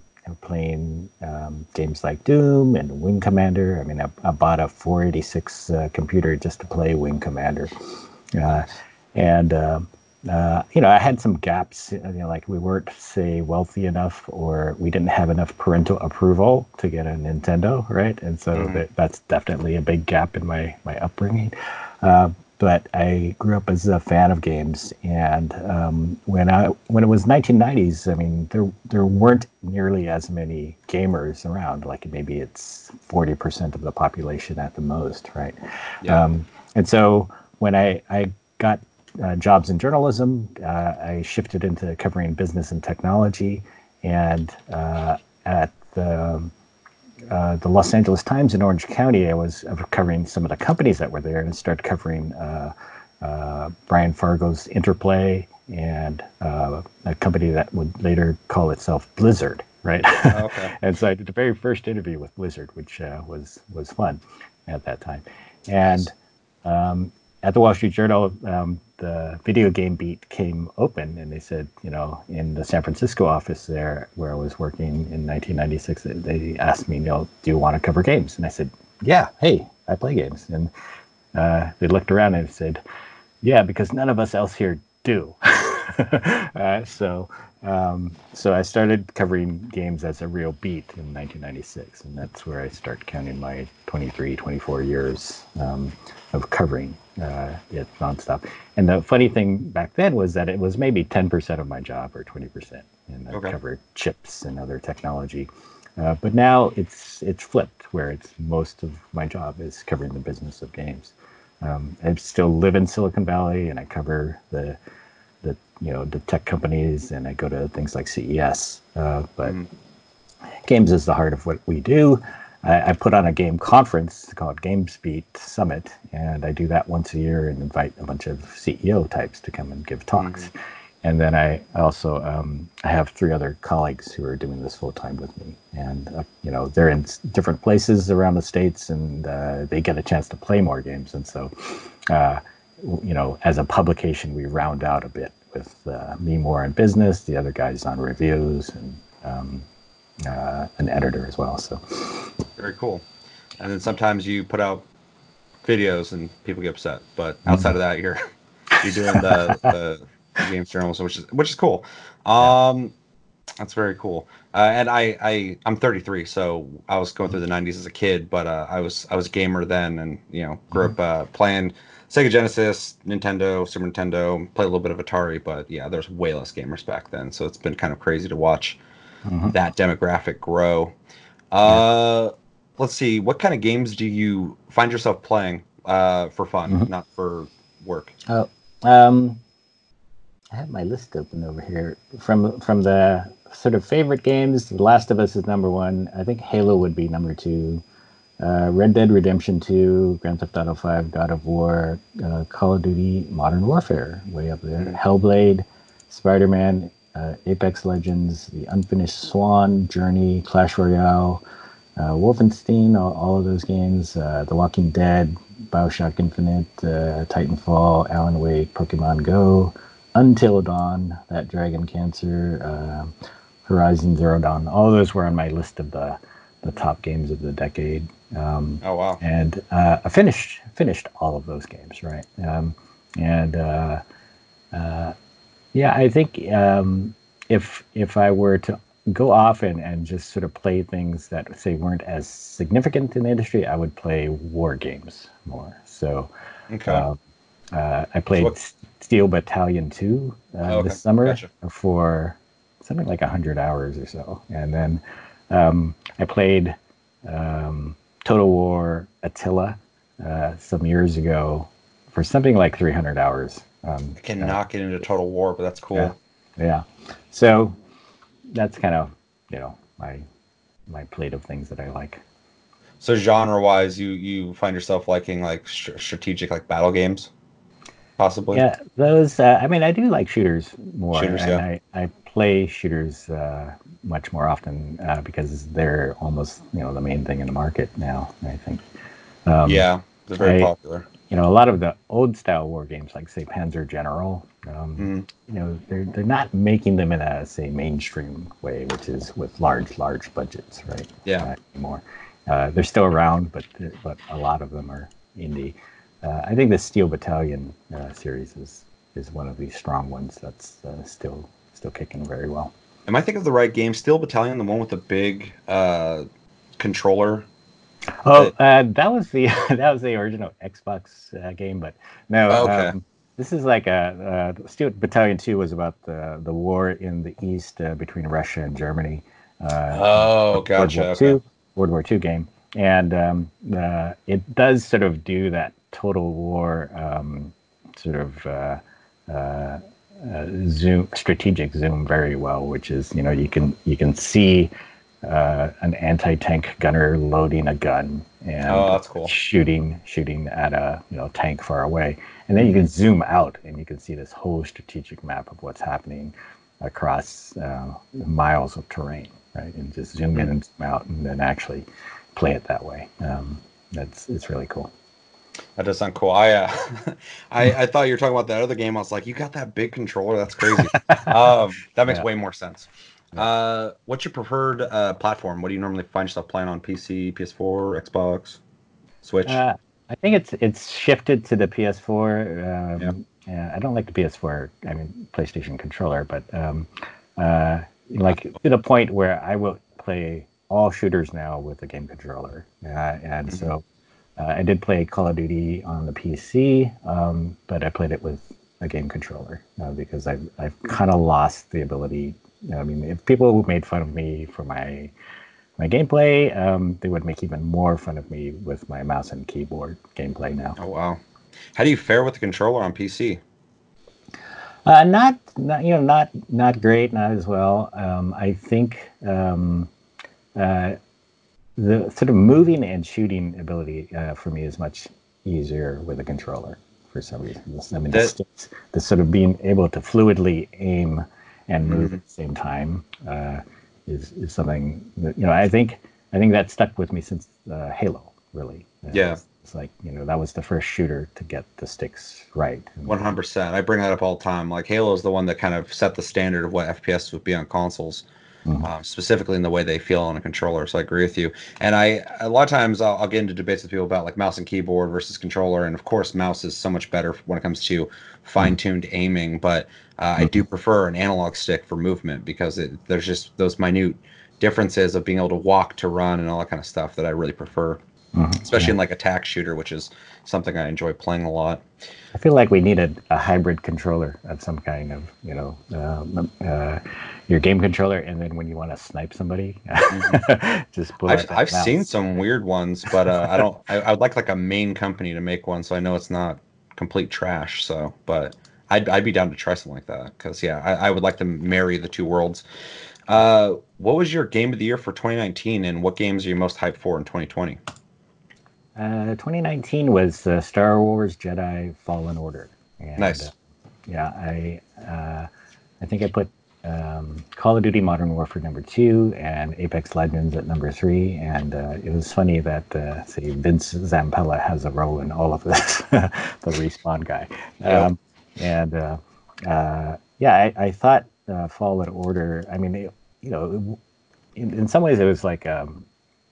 Speaker 2: playing um, games like Doom and Wing Commander. I mean, I, I bought a 486 uh, computer just to play Wing Commander, uh, and uh, uh, you know I had some gaps. You know, like we weren't say wealthy enough, or we didn't have enough parental approval to get a Nintendo, right? And so mm-hmm. that, that's definitely a big gap in my my upbringing but I grew up as a fan of games, and um, when I when it was 1990s, I mean there there weren't nearly as many gamers around. Like maybe it's 40% of the population at the most, right? Yeah. Um, and so when I I got uh, jobs in journalism, uh, I shifted into covering business and technology, and uh, at the uh, the Los Angeles Times in Orange County, I was covering some of the companies that were there and started covering uh, uh, Brian Fargo's Interplay and uh, a company that would later call itself Blizzard, right? Oh, okay. [laughs] and so I did the very first interview with Blizzard, which uh, was was fun at that time. And um, at the Wall Street Journal, um, the video game beat came open, and they said, you know, in the San Francisco office there, where I was working in 1996, they asked me, you know, do you want to cover games? And I said, yeah, hey, I play games. And uh, they looked around and said, yeah, because none of us else here do. [laughs] uh, so, um, so I started covering games as a real beat in 1996, and that's where I start counting my 23, 24 years um, of covering uh, it nonstop. And the funny thing back then was that it was maybe 10% of my job or 20%, and I okay. covered chips and other technology. Uh, but now it's it's flipped, where it's most of my job is covering the business of games. um, I still live in Silicon Valley, and I cover the the you know the tech companies, and I go to things like CES. Uh, but mm. games is the heart of what we do. I, I, put on a game conference called GamesBeat Summit, and I do that once a year and invite a bunch of CEO types to come and give talks. Mm and then I also um, I have three other colleagues who are doing this full time with me, and uh, you know they're in different places around the states, and uh, they get a chance to play more games, and so uh, you know as a publication we round out a bit with uh, me more in business, the other guys on reviews, and um, uh, an editor as well. So
Speaker 1: very cool. And then sometimes you put out videos and people get upset, but outside mm-hmm. of that, you're you're doing the, the [laughs] games journalism, which is which is cool. Um. That's very cool. Uh, and I, I I'm 33, so I was going through the 90s as a kid, but uh, I was I was a gamer then, and you know grew mm-hmm. up uh, playing Sega Genesis, Nintendo, Super Nintendo, played a little bit of Atari, but yeah, there's way less gamers back then, so it's been kind of crazy to watch mm-hmm. that demographic grow. Uh, yeah. Let's see, what kind of games do you find yourself playing uh, for fun, mm-hmm. not for work?
Speaker 2: Oh, um, I have my list open over here from from the sort of favorite games. The Last of Us is number one. I think Halo would be number two. Uh, Red Dead Redemption 2, Grand Theft Auto 5, God of War, uh, Call of Duty, Modern Warfare, way up there. Mm-hmm. Hellblade, Spider Man, uh, Apex Legends, The Unfinished Swan, Journey, Clash Royale, uh, Wolfenstein, all, all, of those games, uh, The Walking Dead, Bioshock Infinite, uh, Titanfall, Alan Wake, Pokemon Go, until Dawn, that Dragon Cancer, uh, Horizon Zero Dawn, all those were on my list of the the top games of the decade.
Speaker 1: Um, oh wow!
Speaker 2: And uh, I finished finished all of those games, right? Um, and uh, uh, yeah, I think um, if if I were to go off and, and just sort of play things that say weren't as significant in the industry, I would play war games more. So okay. Um, uh, I played so Steel Battalion 2 uh, oh, okay. this summer gotcha. for something like 100 hours or so. And then um, I played um, Total War Attila uh, some years ago for something like 300 hours.
Speaker 1: Um, I can uh, knock it into Total War, but that's cool.
Speaker 2: Yeah, yeah. So that's kind of, you know, my my plate of things that I like.
Speaker 1: So genre wise, you you find yourself liking like st- strategic like battle games? possibly.
Speaker 2: Yeah, those. Uh, I mean, I do like shooters more, shooters, and yeah. I, I play shooters uh, much more often uh, because they're almost you know the main thing in the market now. I think.
Speaker 1: Um, yeah, they're very I, popular.
Speaker 2: You know, a lot of the old style war games, like say Panzer General, um, mm. you know, they're they're not making them in a say mainstream way, which is with large large budgets, right?
Speaker 1: Yeah.
Speaker 2: anymore, uh, they're still around, but but a lot of them are indie uh, I think the Steel Battalion uh, series is is one of these strong ones that's uh, still still kicking very well.
Speaker 1: Am I thinking of the right game? Steel Battalion, the one with the big uh, controller.
Speaker 2: Oh, that... Uh, that was the [laughs] that was the original Xbox uh, game, but no. Oh, okay. Um, this is like a Steel Battalion Two was about the the war in the east between Russia and Germany.
Speaker 1: oh, gotcha. World
Speaker 2: War, okay. II, World War II game, and um, it does sort of do that Total War um, sort of uh, uh, uh, zoom strategic zoom very well, which is you know you can you can see uh, an anti-tank gunner loading a gun and
Speaker 1: oh, cool.
Speaker 2: shooting shooting at a you know tank far away, and then you can zoom out and you can see this whole strategic map of what's happening across uh, miles of terrain, right? And just zoom in and zoom out, and then actually play it that way. Um, that's it's really cool.
Speaker 1: That does sound cool. I, uh, [laughs] I I thought you were talking about that other game. I was like, you got that big controller? That's crazy. [laughs] um, that makes yeah. way more sense. Uh, what's your preferred uh, platform? What do you normally find yourself playing on? PC, PS4, Xbox, Switch?
Speaker 2: Uh, I think it's it's shifted to the PS4. Um, yeah. yeah. I don't like the PS4. I mean, PlayStation controller, but um, uh, like to the point where I will play all shooters now with a game controller, uh, and mm-hmm. so uh, I did play Call of Duty on the PC, um, but I played it with a game controller uh, because I've, I've kind of lost the ability. I mean, if people who made fun of me for my my gameplay, um, they would make even more fun of me with my mouse and keyboard gameplay now.
Speaker 1: Oh wow! How do you fare with the controller on PC?
Speaker 2: Uh, not, not, you know, not not great, not as well. Um, I think um, uh, the sort of moving and shooting ability uh, for me is much easier with a controller for some reason. I mean, that, the, the, sort of being able to fluidly aim and move mm-hmm. at the same time uh, is is something that you know. I think I think that stuck with me since uh, Halo, really.
Speaker 1: Uh, yeah.
Speaker 2: It's like you know that was the first shooter to get the sticks right.
Speaker 1: One hundred percent. I bring that up all the time. Like Halo is the one that kind of set the standard of what FPS would be on consoles, mm-hmm. um, specifically in the way they feel on a controller. So I agree with you. And I a lot of times I'll, I'll, get into debates with people about like mouse and keyboard versus controller, and of course mouse is so much better when it comes to fine-tuned mm-hmm. aiming. But uh. I do prefer an analog stick for movement because it, there's just those minute differences of being able to walk to run and all that kind of stuff that I really prefer mm-hmm. especially yeah. in like a attack shooter, which is something I enjoy playing a lot.
Speaker 2: I feel like we needed a hybrid controller of some kind of, you know, um, uh, your game controller, and then when you want to snipe somebody, mm-hmm. [laughs] just pull.
Speaker 1: I've, I've seen some weird ones, but uh, I don't. I, I would like like a main company to make one, so I know it's not complete trash. So, but I'd, I'd be down to try something like that because yeah, I, I would like to marry the two worlds. Uh, what was your game of the year for 2019, and what games are you most hyped for in 2020?
Speaker 2: Uh, 2019 was uh, Star Wars Jedi Fallen Order.
Speaker 1: And, nice.
Speaker 2: Uh, yeah, I uh, I think I put um, Call of Duty Modern Warfare number two and Apex Legends at number three. And uh, it was funny that uh, say Vince Zampella has a role in all of this, [laughs] the respawn guy. Um, and yeah, I, I thought Fallen Order. I mean, it, you know, in, in some ways it was like um,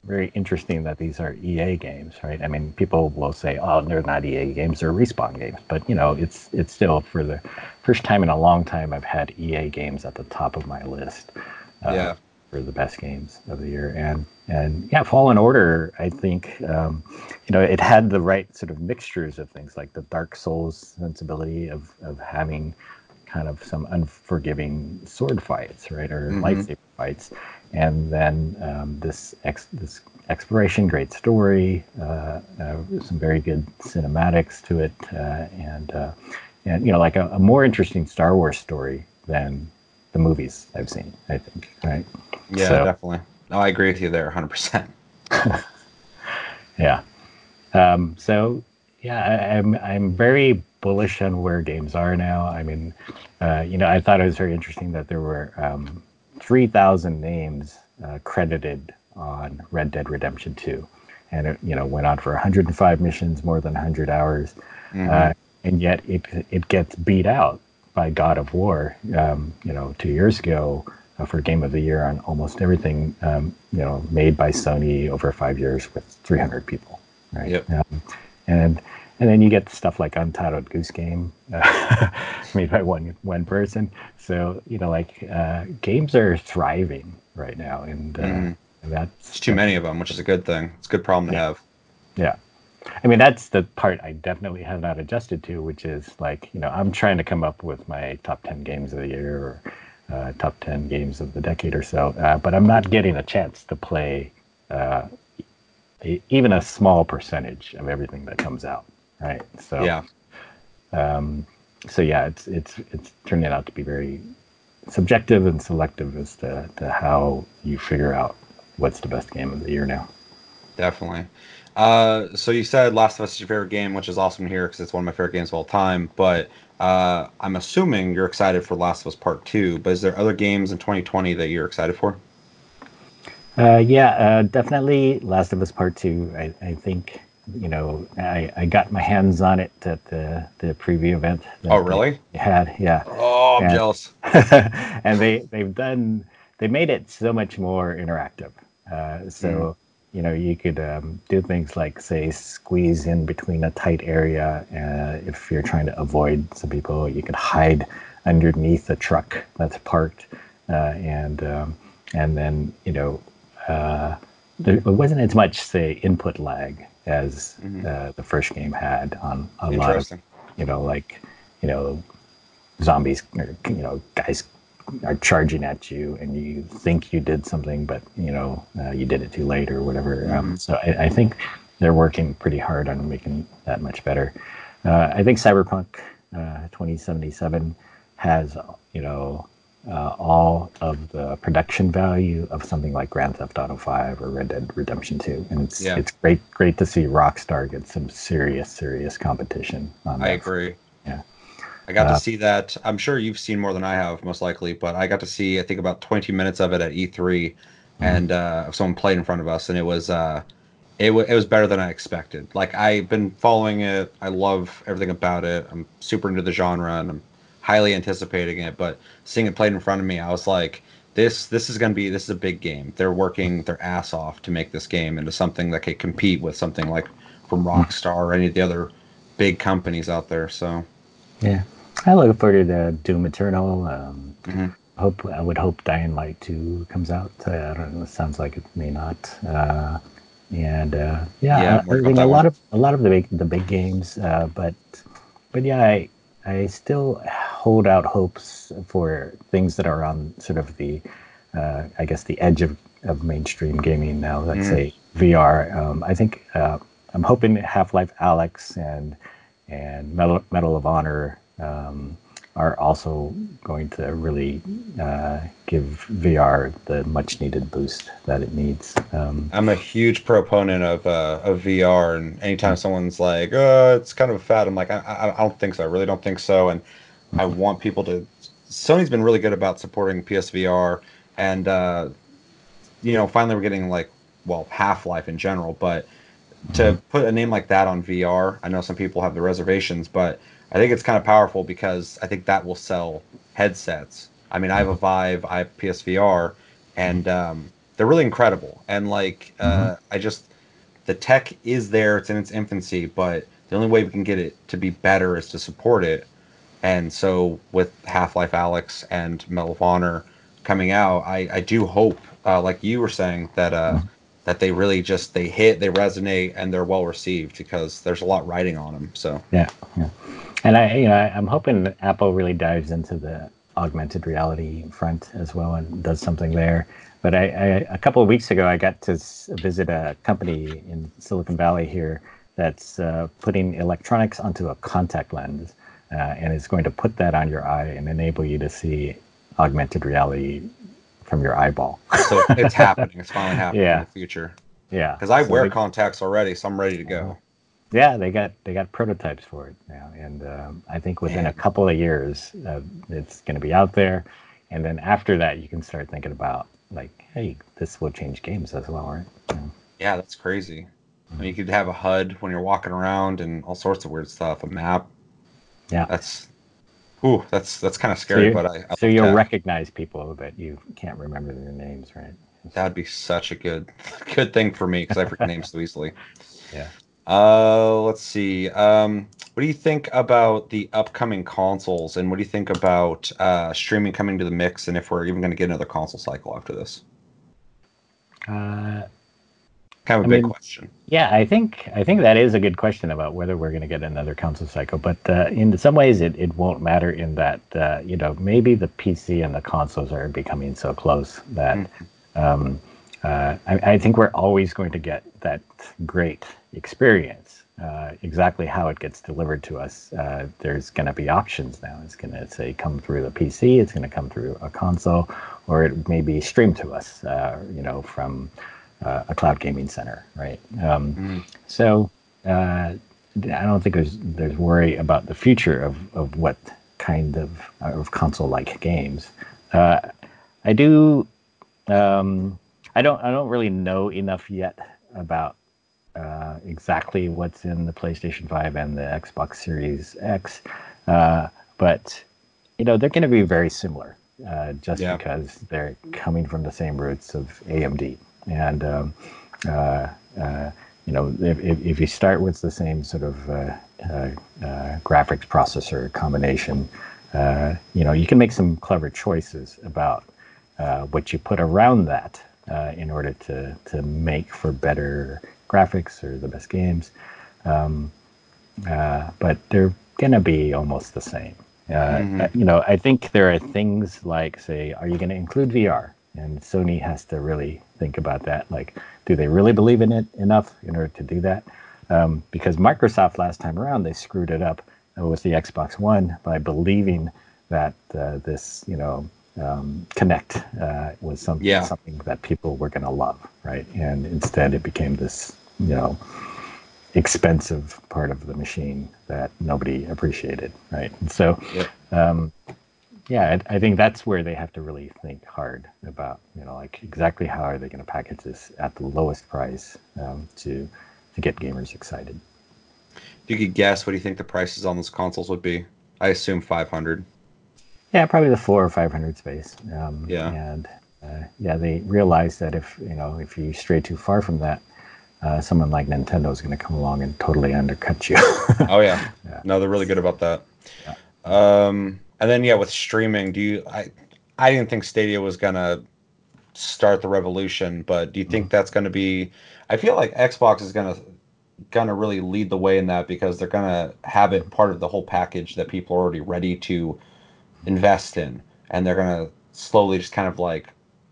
Speaker 2: very interesting that these are EA games, right? I mean, people will say, "Oh, they're not EA games; they're respawn games." But you know, it's it's still for the first time in a long time I've had EA games at the top of my list.
Speaker 1: Uh, yeah.
Speaker 2: For the best games of the year, and and yeah, Fallen Order. I think um, you know it had the right sort of mixtures of things like the Dark Souls sensibility of of having kind of some unforgiving sword fights, right, or mm-hmm. lightsaber fights, and then um, this ex- this exploration, great story, uh, uh, some very good cinematics to it, uh, and uh, and you know like a, a, more interesting Star Wars story than the movies I've seen. I think, right?
Speaker 1: Yeah, so, definitely. No, I agree with you there, hundred percent. [laughs]
Speaker 2: Yeah. Um, so yeah, I, I'm I'm very bullish on where games are now. I mean, uh, you know, I thought it was very interesting that there were um, 3,000 names uh, credited on Red Dead Redemption 2. And it, you know, went on for 105 missions, more than 100 hours. Mm-hmm. Uh, and yet it, it gets beat out by God of War, um, you know, two years ago uh, for Game of the Year on almost everything, um, you know, made by Sony over five years with 300 people, right?
Speaker 1: Yep. Um,
Speaker 2: and and then you get stuff like Untitled Goose Game, uh, [laughs] made by one one person. So you know, like uh, games are thriving right now, and, uh, mm. and that's
Speaker 1: it's too many of them, which is a good thing. It's a good problem
Speaker 2: yeah.
Speaker 1: to have.
Speaker 2: Yeah, I mean that's the part I definitely have not adjusted to, which is like you know I'm trying to come up with my top ten games of the year or uh, top ten games of the decade or so, uh, but I'm not getting a chance to play uh, even a small percentage of everything that comes out right? So
Speaker 1: yeah.
Speaker 2: Um, so yeah, it's it's it's turning out to be very subjective and selective as to, to how you figure out what's the best game of the year now.
Speaker 1: Definitely. Uh, so you said Last of Us is your favorite game, which is awesome to hear because it's one of my favorite games of all time. But uh, I'm assuming you're excited for Last of Us Part Two. But is there other games in 2020 that you're excited for?
Speaker 2: Uh, yeah, uh, definitely Last of Us Part Two. I, I think you know, I, I got my hands on it at the, the preview event.
Speaker 1: Oh, really?
Speaker 2: Had yeah.
Speaker 1: Oh, I'm and, jealous. [laughs]
Speaker 2: and they they've done they made it so much more interactive. Uh, so mm. You know you could um, do things like say squeeze in between a tight area. Uh, if you're trying to avoid some people, you could hide underneath a truck that's parked, uh, and um, and then you know. Uh, there wasn't as much say input lag as mm-hmm. uh, the first game had on a lot of you know like you know zombies or you know guys are charging at you and you think you did something but you know uh, you did it too late or whatever um, mm-hmm. um, so I, I, think they're working pretty hard on making that much better uh, I think Cyberpunk uh, 2077 has you know uh, all of the production value of something like Grand Theft Auto 5 or Red Dead Redemption 2, and it's yeah. it's great great to see Rockstar get some serious serious competition.
Speaker 1: on I agree. Yeah. I got uh, to see that. I'm sure you've seen more than I have, most likely, but I got to see I think about 20 minutes of it at E3, mm-hmm. and uh, someone played in front of us, and it was uh, it, w- it was better than I expected. Like I've been following it. I love everything about it. I'm super into the genre, and I'm highly anticipating it. But seeing it played in front of me, I was like, this this is going to be this is a big game. They're working their ass off to make this game into something that can compete with something like from hmm. Rockstar or any of the other big companies out there. So
Speaker 2: yeah, I look forward to Doom Eternal. Um, mm-hmm. Hope I would hope Dying Light two comes out. Uh, I don't know. It sounds like it may not. Uh, and uh, yeah, yeah I, I mean, a lot one. of a lot of the big the big games, uh, but but yeah, I I still hold out hopes for things that are on sort of the, uh, I guess, the edge of, of mainstream gaming now. Let's mm. say VR. Um, I think uh, I'm hoping Half Life Alyx and and Medal, Medal of Honor um, are also going to really uh, give VR the much needed boost that it needs. Um,
Speaker 1: I'm a huge proponent of uh, of VR, and anytime someone's like, "Oh, it's kind of a fad," I'm like, I, I, don't think so. I really don't think so." And I want people to. Sony's been really good about supporting PSVR, and uh, you know, finally we're getting like, well, Half Life in general, but to put a name like that on VR, I know some people have the reservations, but I think it's kind of powerful because I think that will sell headsets. I mean, I have a Vive, I have PSVR, and um, they're really incredible. And like, uh, mm-hmm. I just the tech is there; it's in its infancy, but the only way we can get it to be better is to support it. And so, with Half Life Alyx and Medal of Honor coming out, I, I do hope, uh, like you were saying, that uh, mm-hmm. that they really just they hit, they resonate, and they're well received because there's a lot riding on them. So
Speaker 2: yeah, yeah. And I, you know, I'm hoping Apple really dives into the augmented reality front as well and does something there. But I, I, a couple of weeks ago, I got to visit a company in Silicon Valley here that's uh, putting electronics onto a contact lens, uh, and is going to put that on your eye and enable you to see augmented reality from your eyeball.
Speaker 1: so it's happening. It's finally [laughs] happening yeah. in the future.
Speaker 2: Yeah.
Speaker 1: Because I so wear they, contacts already, so I'm ready to go.
Speaker 2: Yeah, they got they got prototypes for it now, and um, I think within a couple of years, uh, it's going to be out there. And then after that, you can start thinking about like, hey, this will change games as well, right?
Speaker 1: Yeah, yeah that's crazy. Mm-hmm. I mean, you could have a HUD when you're walking around and all sorts of weird stuff. A map.
Speaker 2: Yeah,
Speaker 1: that's. Ooh, that's that's kind of scary, so but I,
Speaker 2: I so you'll that. recognize people, but you can't remember their names, right?
Speaker 1: That'd be such a good [laughs] good thing for me because I forget names so easily.
Speaker 2: Yeah.
Speaker 1: Uh, let's see. Um, what do you think about the upcoming consoles, and what do you think about uh, streaming coming to the mix, and if we're even going to get another console cycle after this?
Speaker 2: Uh,
Speaker 1: kind of a I big mean, question.
Speaker 2: Yeah, I think I think that is a good question about whether we're going to get another console cycle. But uh, in some ways, it, it won't matter in that uh, you know maybe the PC and the consoles are becoming so close that. Mm-hmm. Um, uh, I, I, think we're always going to get that great experience. Uh, exactly how it gets delivered to us, uh, there's going to be options now. It's going to say come through the PC, it's going to come through a console, or it may be streamed to us, uh, you know, from uh, a cloud gaming center, right? Um, mm. So uh, I don't think there's there's worry about the future of, of what kind of of console-like games. I do. Um, I don't I don't really know enough yet about uh, exactly what's in the PlayStation 5 and the Xbox Series X, uh, but you know they're going to be very similar uh, just yeah. because they're coming from the same roots of AMD and. Um, uh, uh, you know, if, if, you start with the same sort of uh, graphics processor combination, you know, you can make some clever choices about what you put around that uh, in order to to make for better graphics or the best games. Um, uh, but they're gonna be almost the same. Uh, mm-hmm. Uh, you know, I think there are things like, say, are you going to include VR? And Sony has to really think about that. Like, do they really believe in it enough in order to do that? um, because Microsoft last time around they screwed it up with the Xbox One by believing that uh, this, you know, um, Kinect uh, was some, yeah. something that people were going to love, right? And instead, it became this, you know, expensive part of the machine that nobody appreciated, right? And so, yep. um, yeah, I, I, think that's where they have to really think hard about, you know, like exactly how are they going to package this at the lowest price um, to to get gamers excited.
Speaker 1: If you could guess, what do you think the prices on those consoles would be? I assume five hundred.
Speaker 2: Yeah, probably the four or five hundred space. Um, yeah, and uh, yeah, they realized that if you know if you stray too far from that, uh, someone like Nintendo is going to come along and totally undercut you. [laughs]
Speaker 1: oh yeah. yeah. no, they're really good about that. Yeah. Um, and then yeah, with streaming, do you? I I didn't think Stadia was gonna start the revolution, but do you think mm-hmm. that's going to be? I feel like Xbox is gonna gonna really lead the way in that because they're gonna have it part of the whole package that people are already ready to invest in, and they're gonna slowly just kind of like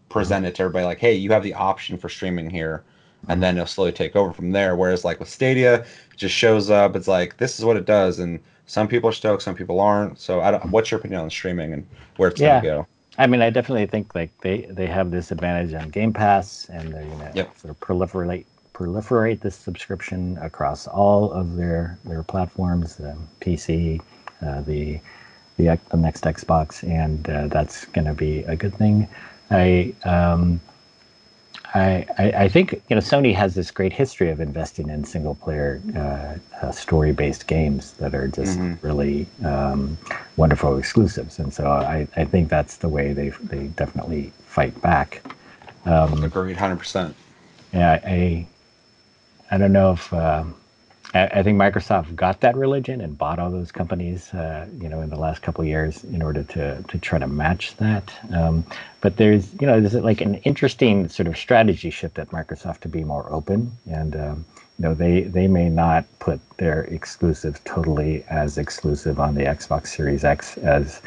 Speaker 1: present it to everybody like, hey, you have the option for streaming here, and then it'll slowly take over from there. Whereas like with Stadia, it just shows up. It's like this is what it does, and some people are stoked, some people aren't. So I don't. What's your opinion on streaming and where it's yeah. gonna go?
Speaker 2: I mean, I definitely think like they they have this advantage on Game Pass, and they're gonna yep. sort of proliferate proliferate this subscription across all of their their platforms, the PC, uh, the the the next Xbox, and uh, that's going to be a good thing. I um, I, I, think you know Sony has this great history of investing in single player uh, uh, story based games that are just mm-hmm. really um, wonderful exclusives, and so I, I think that's the way they they definitely fight back.
Speaker 1: Um, Agreed, hundred percent.
Speaker 2: Yeah, I I don't know if. Um, I, think Microsoft got that religion and bought all those companies, uh, you know, in the last couple of years in order to to try to match that. Um, but there's, you know, there's like an interesting sort of strategy shift at Microsoft to be more open, and um, you know, they they may not put their exclusive totally as exclusive on the Xbox Series X as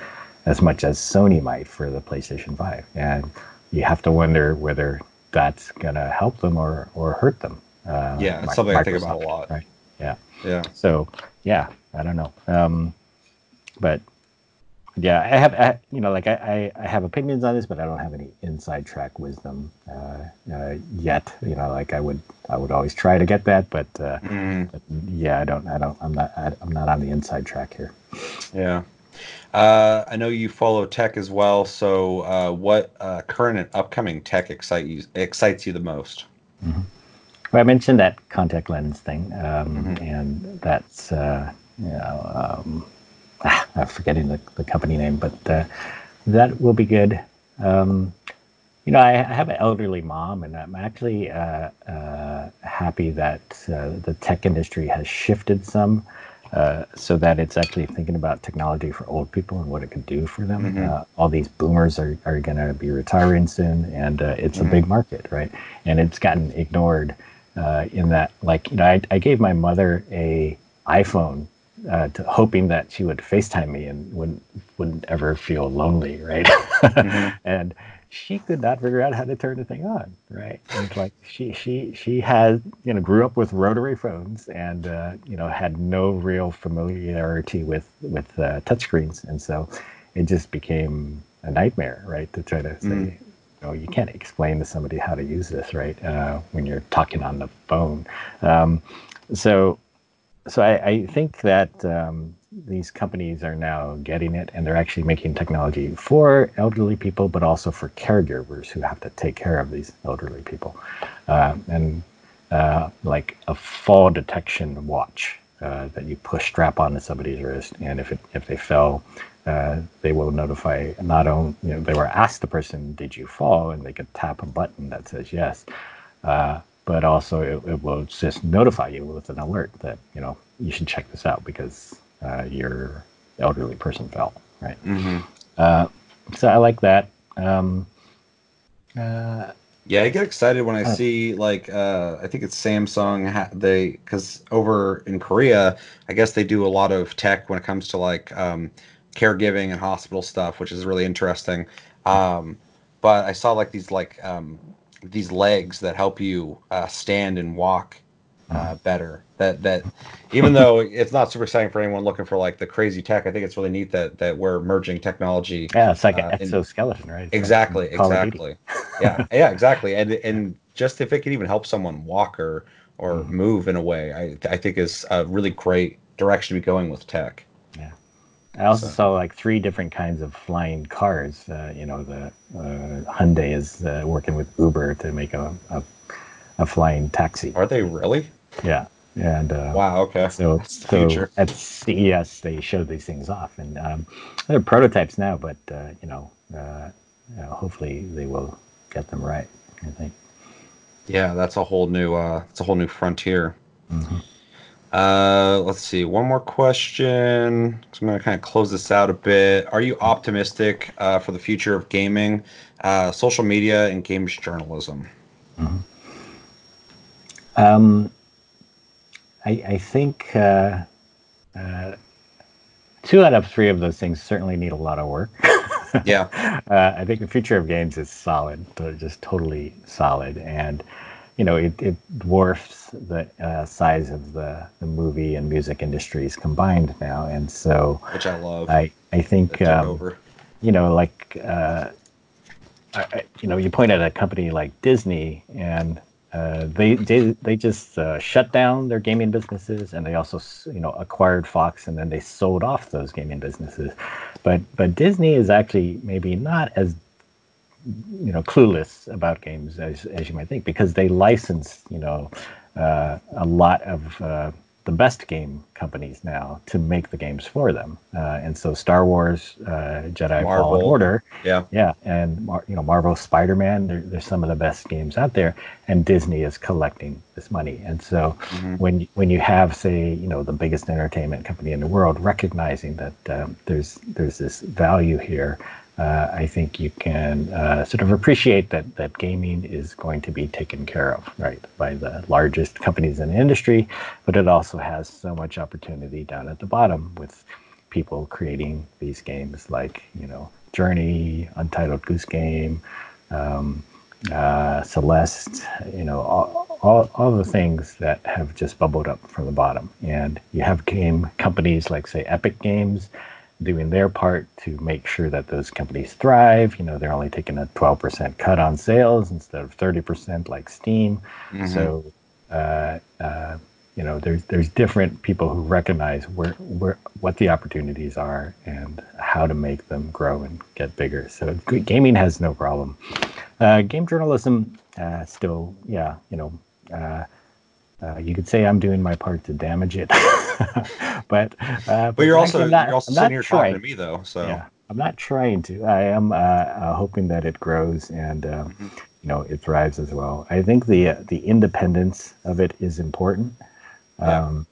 Speaker 2: as much as Sony might for the PlayStation Five, and you have to wonder whether that's gonna help them or or hurt them.
Speaker 1: Uh, yeah, it's something Microsoft, I think about a lot.
Speaker 2: Right? Yeah.
Speaker 1: Yeah.
Speaker 2: So yeah, I don't know. Um, but yeah, I have, I, you know, like I, I, I, have opinions on this, but I don't have any inside track wisdom uh, uh, yet. You know, like I would, I would always try to get that, but, uh, mm. but yeah, I don't, I don't, I'm not, I, am not on the inside track here.
Speaker 1: Yeah. Uh, I know you follow tech as well. So, uh, what uh, current and upcoming tech excite you, excites you the most?
Speaker 2: Mm-hmm. Well, I mentioned that contact lens thing, um, mm-hmm. and that's uh, you know um, ah, I'm forgetting the, the company name, but uh, that will be good. Um, you know, I, I, have an elderly mom, and I'm actually uh, uh happy that uh, the tech industry has shifted some. Uh, so that it's actually thinking about technology for old people and what it could do for them. Mm-hmm. all these boomers are, are going to be retiring soon, and it's mm-hmm. a big market, right? And it's gotten ignored uh, in that like you know I, I gave my mother a iphone uh, to, hoping that she would facetime me and wouldn't wouldn't ever feel lonely right? Mm-hmm. [laughs] and she could not figure out how to turn the thing on right? And like she she she had you know grew up with rotary phones and uh, you know had no real familiarity with with uh, touchscreens. And so it just became a nightmare right to try to say mm know, you can't explain to somebody how to use this, right? Uh, when you're talking on the phone. Um, so, so I, I think that um, these companies are now getting it, and they're actually making technology for elderly people, but also for caregivers who have to take care of these elderly people, uh, and uh, like a fall detection watch. Uh, that you push strap onto somebody's wrist, and if it if they fell, uh, they will notify not only you know they were asked the person did you fall and they could tap a button that says yes uh, but also it, it, will just notify you with an alert that you know you should check this out because uh, your elderly person fell right mm-hmm. Uh, so i like that um,
Speaker 1: uh, yeah, I get excited when I see like uh, I think it's Samsung. Ha- they because over in Korea, I guess they do a lot of tech when it comes to like um, caregiving and hospital stuff, which is really interesting. Um, but I saw like these like um, these legs that help you uh, stand and walk uh, better. That that even though [laughs] it's not super exciting for anyone looking for like the crazy tech, I think it's really neat that that we're merging technology.
Speaker 2: Yeah, it's like uh, an exoskeleton, right? It's
Speaker 1: exactly, like exactly. yeah, yeah, exactly. And and just if it can even help someone walk or or mm-hmm. move in a way, I I think is a really great direction to be going with tech.
Speaker 2: I also so. saw like three different kinds of flying cars. Uh, you know, the uh, Hyundai is uh, working with Uber to make a, a, a flying taxi.
Speaker 1: Are they really?
Speaker 2: Yeah. And uh,
Speaker 1: wow, okay.
Speaker 2: So, so at CES they showed these things off, and um, they're prototypes now, but uh, you know, uh, you know, hopefully they will get them right. I think.
Speaker 1: Yeah, that's a whole new, uh, it's a whole new frontier. Mm-hmm. Uh, let's see. One more question. So I'm going to kind of close this out a bit. Are you optimistic uh, for the future of gaming, uh, social media, and games journalism? Mm-hmm.
Speaker 2: Um, I, I think uh, uh, two out of three of those things certainly need a lot of work.
Speaker 1: yeah. [laughs]
Speaker 2: Uh, I think the future of games is solid, just totally solid. And, you know, it, it dwarfs the uh, size of the, the movie and music industries combined now. And so,
Speaker 1: which I love.
Speaker 2: I, I think, um, you know, like, uh, I, you know, you point at a company like Disney and uh, they, [laughs] they they just uh, shut down their gaming businesses, and they also you know acquired Fox, and then they sold off those gaming businesses. But but Disney is actually maybe not as you know clueless about games as as you might think because they license you know uh, a lot of uh, the best game companies now to make the games for them. Uh, and so Star Wars, uh, Jedi Marvel. Fallen Order,
Speaker 1: yeah,
Speaker 2: yeah, and you know Marvel Spider Man. They're, they're some of the best games out there, and Disney is collecting this money. And so mm-hmm. when when you have say you know the biggest entertainment company in the world recognizing that um, there's there's this value here uh, I think you can uh, sort of appreciate that that gaming is going to be taken care of, right, by the largest companies in the industry, but it also has so much opportunity down at the bottom with people creating these games like you know Journey, Untitled Goose Game, um, uh, Celeste, you know all, all all the things that have just bubbled up from the bottom, and you have game companies like say Epic Games doing their part to make sure that those companies thrive. You know, they're only taking a 12% cut on sales instead of 30% like Steam. Mm-hmm. So, uh, uh, you know, there's there's different people who recognize where where what the opportunities are and how to make them grow and get bigger. So gaming has no problem. Uh, game journalism uh, still, yeah, you know, uh, uh, you could say I'm doing my part to damage it, [laughs] but uh,
Speaker 1: but you're also not, you're also sitting here trying. to me though, so
Speaker 2: yeah, I'm not trying to. I am uh, uh hoping that it grows and um, mm-hmm. you know it thrives as well. I think the uh, the independence of it is important. Um,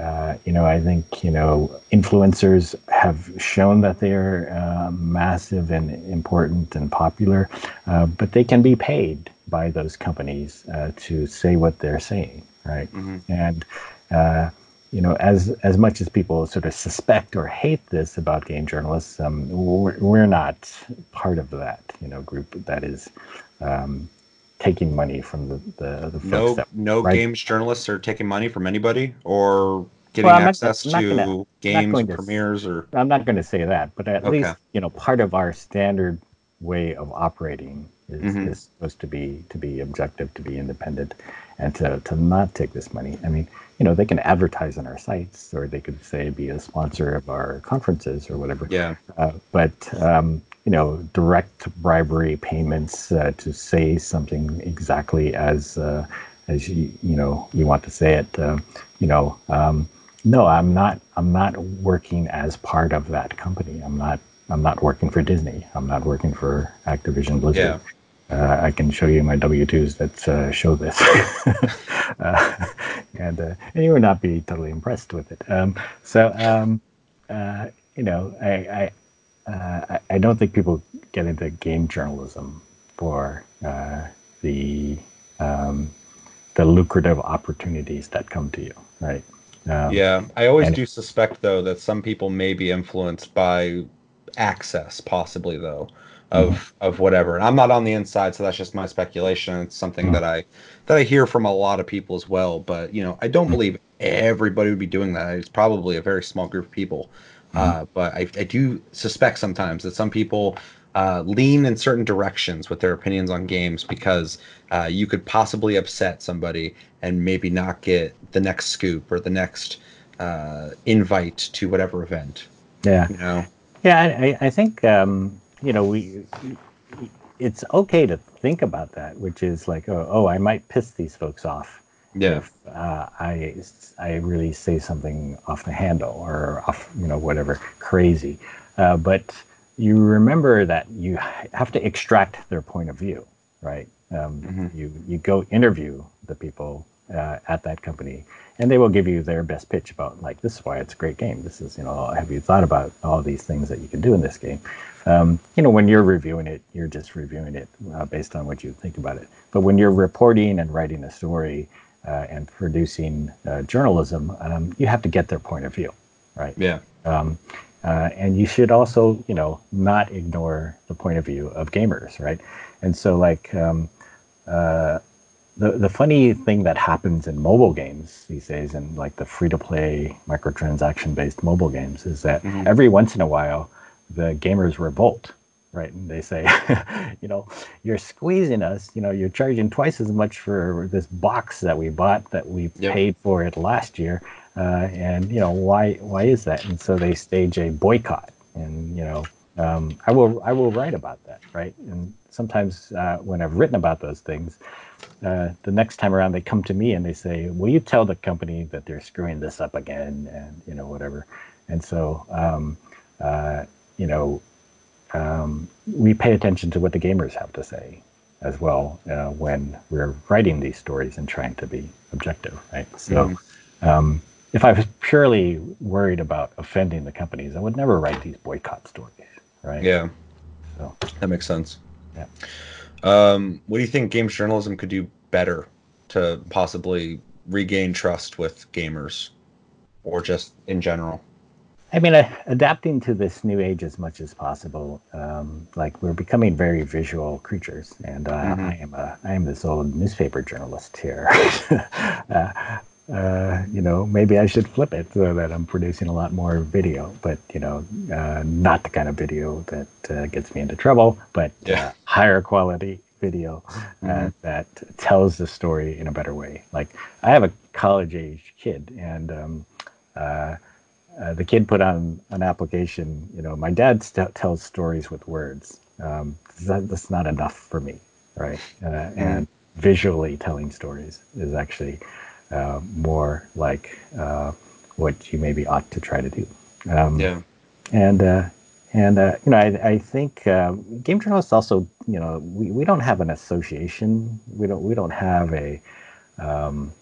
Speaker 2: uh, you know, I think you know influencers have shown that they are massive and important and popular, but they can be paid by those companies to say what they're saying right? Mm-hmm. And uh, you know, as as much as people sort of suspect or hate this about game journalists, um, we're, we're not part of that, you know, group that is um, taking money from the the, the
Speaker 1: no
Speaker 2: that,
Speaker 1: no right? games journalists are taking money from anybody or getting well, access not, to gonna, games premieres or
Speaker 2: I'm not going to say that, but at okay. least you know part of our standard way of operating is, mm-hmm. is supposed to be to be objective, to be independent, and to, to not take this money. I mean, you know, they can advertise on our sites or they could say be a sponsor of our conferences or whatever.
Speaker 1: Yeah.
Speaker 2: Uh, but, um, you know, direct bribery payments uh, to say something exactly as, uh, as you, you know, you want to say it, uh, you know, um, no, I'm not, I'm not working as part of that company. I'm not, I'm not working for Disney. I'm not working for Activision Blizzard. Yeah. Uh, I can show you my W-2s that uh, show this, [laughs] uh, and uh, and you would not be totally impressed with it. Um, so um, uh, you know, I I, uh, I don't think people get into game journalism for the um, the lucrative opportunities that come to you, right?
Speaker 1: Um, yeah, I always do suspect though that some people may be influenced by access, possibly though of mm-hmm. of whatever. And I'm not on the inside, so that's just my speculation. It's something mm-hmm. that I that I hear from a lot of people as well. But you know, I don't mm-hmm. believe everybody would be doing that. It's probably a very small group of people. Mm-hmm. Uh, but I, I do suspect sometimes that some people uh, lean in certain directions with their opinions on games because uh, you could possibly upset somebody and maybe not get the next scoop or the next uh, invite to whatever event.
Speaker 2: Yeah. You know? Yeah, I, I think um, you know we. It's okay to think about that, which is like, oh, oh I might piss these folks off.
Speaker 1: Yeah.
Speaker 2: If uh, I I really say something off the handle or off, you know, whatever crazy, uh, but you remember that you have to extract their point of view, right? Um, mm-hmm. You you go interview the people uh, at that company, and they will give you their best pitch about like this is why it's a great game. This is you know have you thought about all these things that you can do in this game? Um, you know when you're reviewing it, you're just reviewing it uh, based on what you think about it. But when you're reporting and writing a story uh, and producing uh, journalism, um, you have to get their point of view, right?
Speaker 1: Yeah. Um,
Speaker 2: uh, and you should also, you know, not ignore the point of view of gamers, right? And so, like, um, uh, the the funny thing that happens in mobile games these days, and like the free to play microtransaction based mobile games, is that mm-hmm. every once in a while, the gamers revolt, right? And they say, [laughs] you know, you're squeezing us. You know, you're charging twice as much for this box that we bought that we yep. paid for it last year uh, and you know why why is that? And so they stage a boycott, and you know um, I will I will write about that, right? And sometimes uh, when I've written about those things, uh, the next time around they come to me and they say, "Will you tell the company that they're screwing this up again?" And you know whatever. And so um, uh, you know um, we pay attention to what the gamers have to say as well uh, when we're writing these stories and trying to be objective, right? So. Mm if I was purely worried about offending the companies, I would never write these boycott stories, right?
Speaker 1: Yeah. So that makes sense. Yeah. Um, what do you think games journalism could do better to possibly regain trust with gamers, or just in general?
Speaker 2: I mean, uh, adapting to this new age as much as possible. Um, like we're becoming very visual creatures, and uh, mm-hmm. I am a I am this old newspaper journalist here. [laughs] uh, uh, you know, maybe I should flip it so that I'm producing a lot more video, but you know, uh, not the kind of video that uh, gets me into trouble, but yeah. Uh, higher quality video uh, mm-hmm. that tells the story in a better way. Like I have a college age kid, and um, uh, the kid put on an application. You know, my dad st- tells stories with words. Um, that, that's not enough for me, right? Mm-hmm. And visually telling stories is actually uh, more like uh, what you maybe ought to try to do.
Speaker 1: Um, yeah.
Speaker 2: And uh, and uh, you know, I, I think uh, game journalists also, you know, we, we don't have an association. We don't we don't have a um,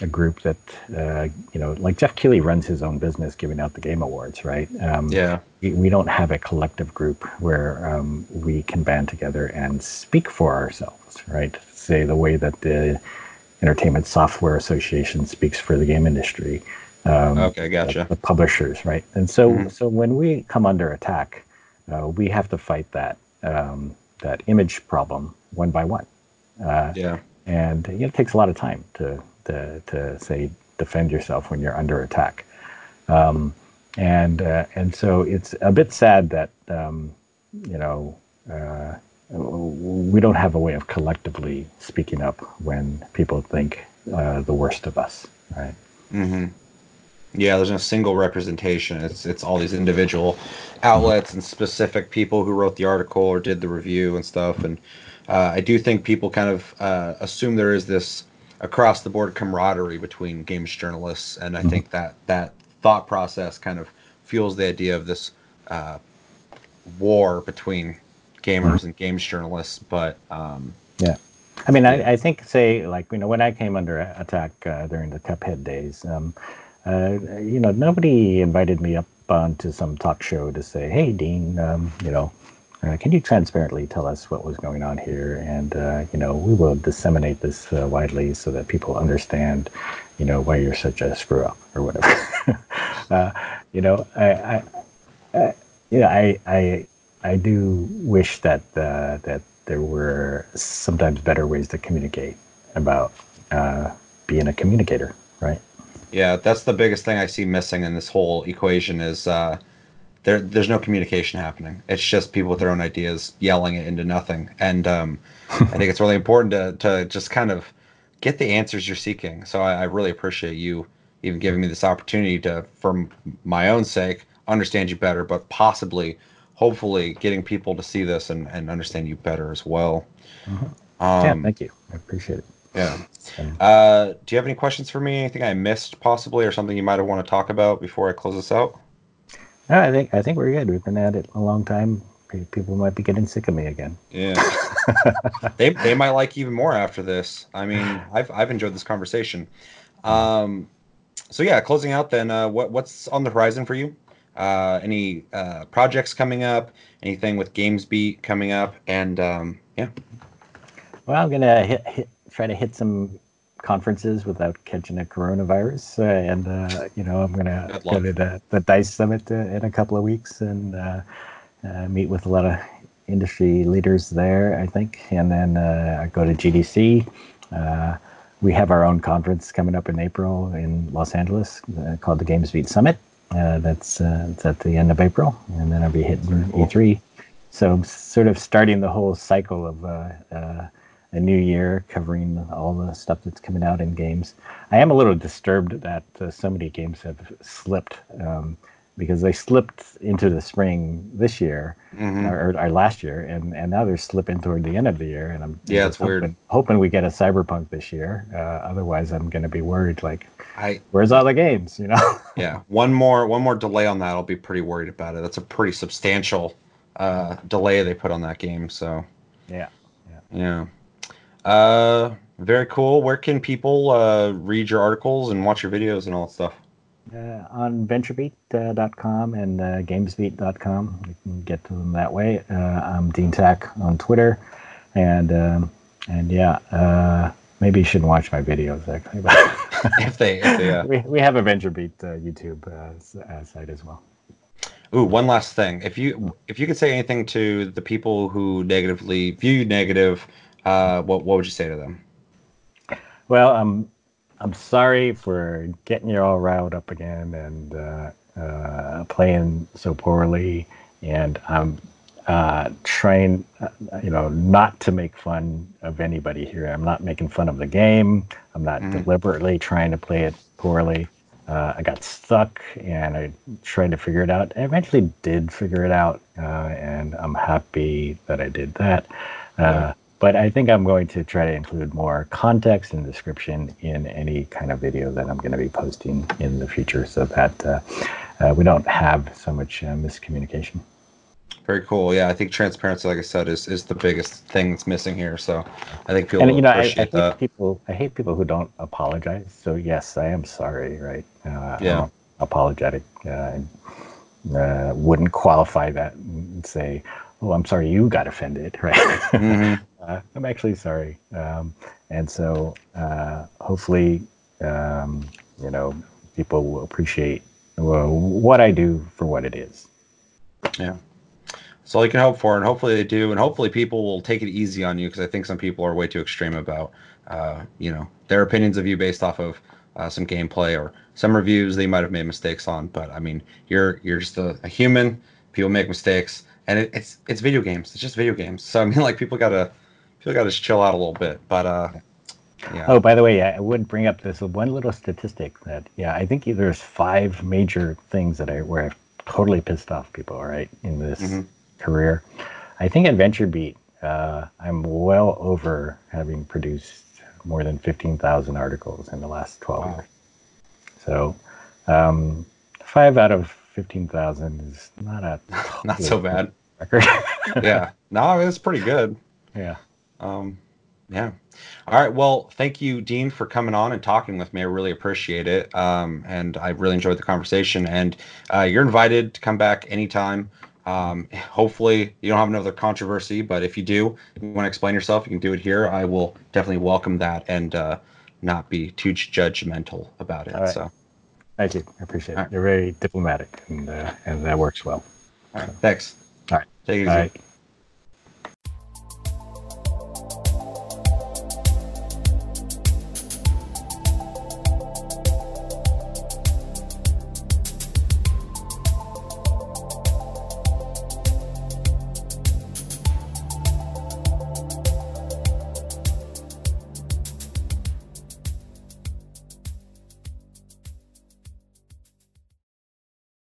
Speaker 2: a group that uh, you know, like Geoff Keighley runs his own business, giving out the game awards, right?
Speaker 1: Um, yeah.
Speaker 2: We, we, don't have a collective group where um, we can band together and speak for ourselves, right? Say the way that the Entertainment Software Association speaks for the game industry.
Speaker 1: Um, okay, gotcha.
Speaker 2: The, the, publishers, right? And so, mm-hmm. so when we come under attack, uh, we have to fight that um, that image problem one by one.
Speaker 1: Uh, yeah.
Speaker 2: And you know, it takes a lot of time to to to say defend yourself when you're under attack. Um, and uh, and so it's a bit sad that um, you know uh, we don't have a way of collectively speaking up when people think uh, the worst of us, right?
Speaker 1: Mm-hmm. Yeah, there's no single representation. It's it's all these individual outlets and specific people who wrote the article or did the review and stuff. And uh, I do think people kind of uh, assume there is this across the board camaraderie between games journalists, and I mm-hmm. think that that thought process kind of fuels the idea of this uh, war between gamers mm-hmm. and games journalists, but um,
Speaker 2: yeah. I mean, I, I think, say, like, you know, when I came under attack uh, during the Cuphead days, um, uh, you know, nobody invited me up onto some talk show to say, hey, Dean, um, you know, uh, can you transparently tell us what was going on here? And, uh, you know, we will disseminate this uh, widely so that people understand, you know, why you're such a screw up or whatever. [laughs] Uh, you know, I, I, I, know, I, I I do wish that uh, that there were sometimes better ways to communicate about uh, being a communicator, right?
Speaker 1: Yeah, that's the biggest thing I see missing in this whole equation is uh, there. There's no communication happening. It's just people with their own ideas yelling it into nothing. And um, I think it's really important to to just kind of get the answers you're seeking. So I, I really appreciate you even giving me this opportunity to, for my own sake, understand you better, but possibly, hopefully, getting people to see this and, and understand you better as well.
Speaker 2: Mm-hmm. Um, yeah, thank you. I appreciate it.
Speaker 1: Yeah. Uh, do you have any questions for me? Anything I missed possibly, or something you might want to talk about before I close this out?
Speaker 2: I think I think we're good. We've been at it a long time. People might be getting sick of me again.
Speaker 1: Yeah. [laughs] they they might like even more after this. I mean, I've I've enjoyed this conversation. Um, so yeah, closing out then, uh, what what's on the horizon for you? Uh, any uh, projects coming up? Anything with GamesBeat coming up? And um, yeah.
Speaker 2: Well, I'm gonna hit, hit, try to hit some conferences without catching a coronavirus, uh, and uh, you know I'm gonna go to the, the Dice Summit uh, in a couple of weeks and meet with a lot of industry leaders there, I think, and then I go to GDC we have our own conference coming up in April in Los Angeles uh, called the GamesBeat Summit. Uh, that's uh, at the end of April, and then I'll be hitting cool. E3. So sort of starting the whole cycle of uh, uh, a new year, covering all the stuff that's coming out in games. I am a little disturbed that uh, so many games have slipped. Um, because they slipped into the spring this year mm-hmm. or, or, last year, and, and now they're slipping toward the end of the year. And I'm
Speaker 1: yeah, it's
Speaker 2: hoping,
Speaker 1: weird.
Speaker 2: Hoping we get a cyberpunk this year. Uh, otherwise, I'm going to be worried. Like, I where's all the games? You know? [laughs]
Speaker 1: yeah, one more one more delay on that, I'll be pretty worried about it. That's a pretty substantial uh, delay they put on that game. So
Speaker 2: yeah,
Speaker 1: yeah, yeah. Uh, very cool. Where can people uh, read your articles and watch your videos and all that stuff?
Speaker 2: uh, on venturebeat.com and uh, gamesbeat.com. You can get to them that way. Uh, I'm Dean Tack on Twitter, and um, and yeah, uh, maybe you shouldn't watch my videos actually. [laughs]
Speaker 1: if they, if they uh, [laughs]
Speaker 2: we we have a VentureBeat uh, YouTube uh, site as well.
Speaker 1: Ooh, one last thing. If you if you could say anything to the people who negatively view you negative, what what would you say to them?
Speaker 2: Well, um, I'm sorry for getting you all riled up again and uh, uh, playing so poorly. And I'm uh, trying, uh, you know, not to make fun of anybody here. I'm not making fun of the game. I'm not mm. deliberately trying to play it poorly. Uh, I got stuck and I tried to figure it out. I eventually did figure it out, uh, and I'm happy that I did that. Yeah but I think I'm going to try to include more context and description in any kind of video that I'm going to be posting in the future so that uh, uh, we don't have so much uh, miscommunication.
Speaker 1: Very cool. Yeah, I think transparency, like I said, is, is the biggest thing that's missing here. So I think people
Speaker 2: and, you know, I, I hate that. people. I hate people who don't apologize. So yes, I am sorry. Right? Uh,
Speaker 1: yeah.
Speaker 2: apologetic. Uh, uh, wouldn't qualify that and say, "Oh, I'm sorry, you got offended." [laughs] Right? Mm-hmm. Uh, I'm actually sorry. Um, and so uh, hopefully, um, you know, people will appreciate well, what I do for what it is.
Speaker 1: Yeah. That's all you can hope for, and hopefully they do, and hopefully people will take it easy on you because I think some people are way too extreme about, uh, you know, their opinions of you based off of uh, some gameplay or some reviews they might have made mistakes on. But I mean, you're you're just a, a human. People make mistakes, and it, it's it's video games. It's just video games. So I mean, [laughs] like people gotta feel like I just chill out a little bit. But uh,
Speaker 2: yeah. Oh, by the way, I would bring up this one little statistic that yeah, I think there's five major things that I where I've totally pissed off people right in this mm-hmm. career. I think at VentureBeat, uh, I'm well over having produced more than fifteen thousand articles in the last twelve wow. years. So, um, five out of fifteen thousand is not a [laughs]
Speaker 1: not so bad record. yeah, [laughs] no, it's pretty good.
Speaker 2: Yeah.
Speaker 1: Um, yeah. All right. Well, thank you, Dean, for coming on and talking with me. I really appreciate it. Um, and I really enjoyed the conversation. And uh, you're invited to come back anytime. Um, hopefully, you don't have another controversy, but if you do, you want to explain yourself, you can do it here. I will definitely welcome that and uh, not be too judgmental about it. So,
Speaker 2: thank you. I appreciate it. Right. You're very diplomatic, and uh, and that works well.
Speaker 1: All right. Thanks.
Speaker 2: All right.
Speaker 1: Take it easy.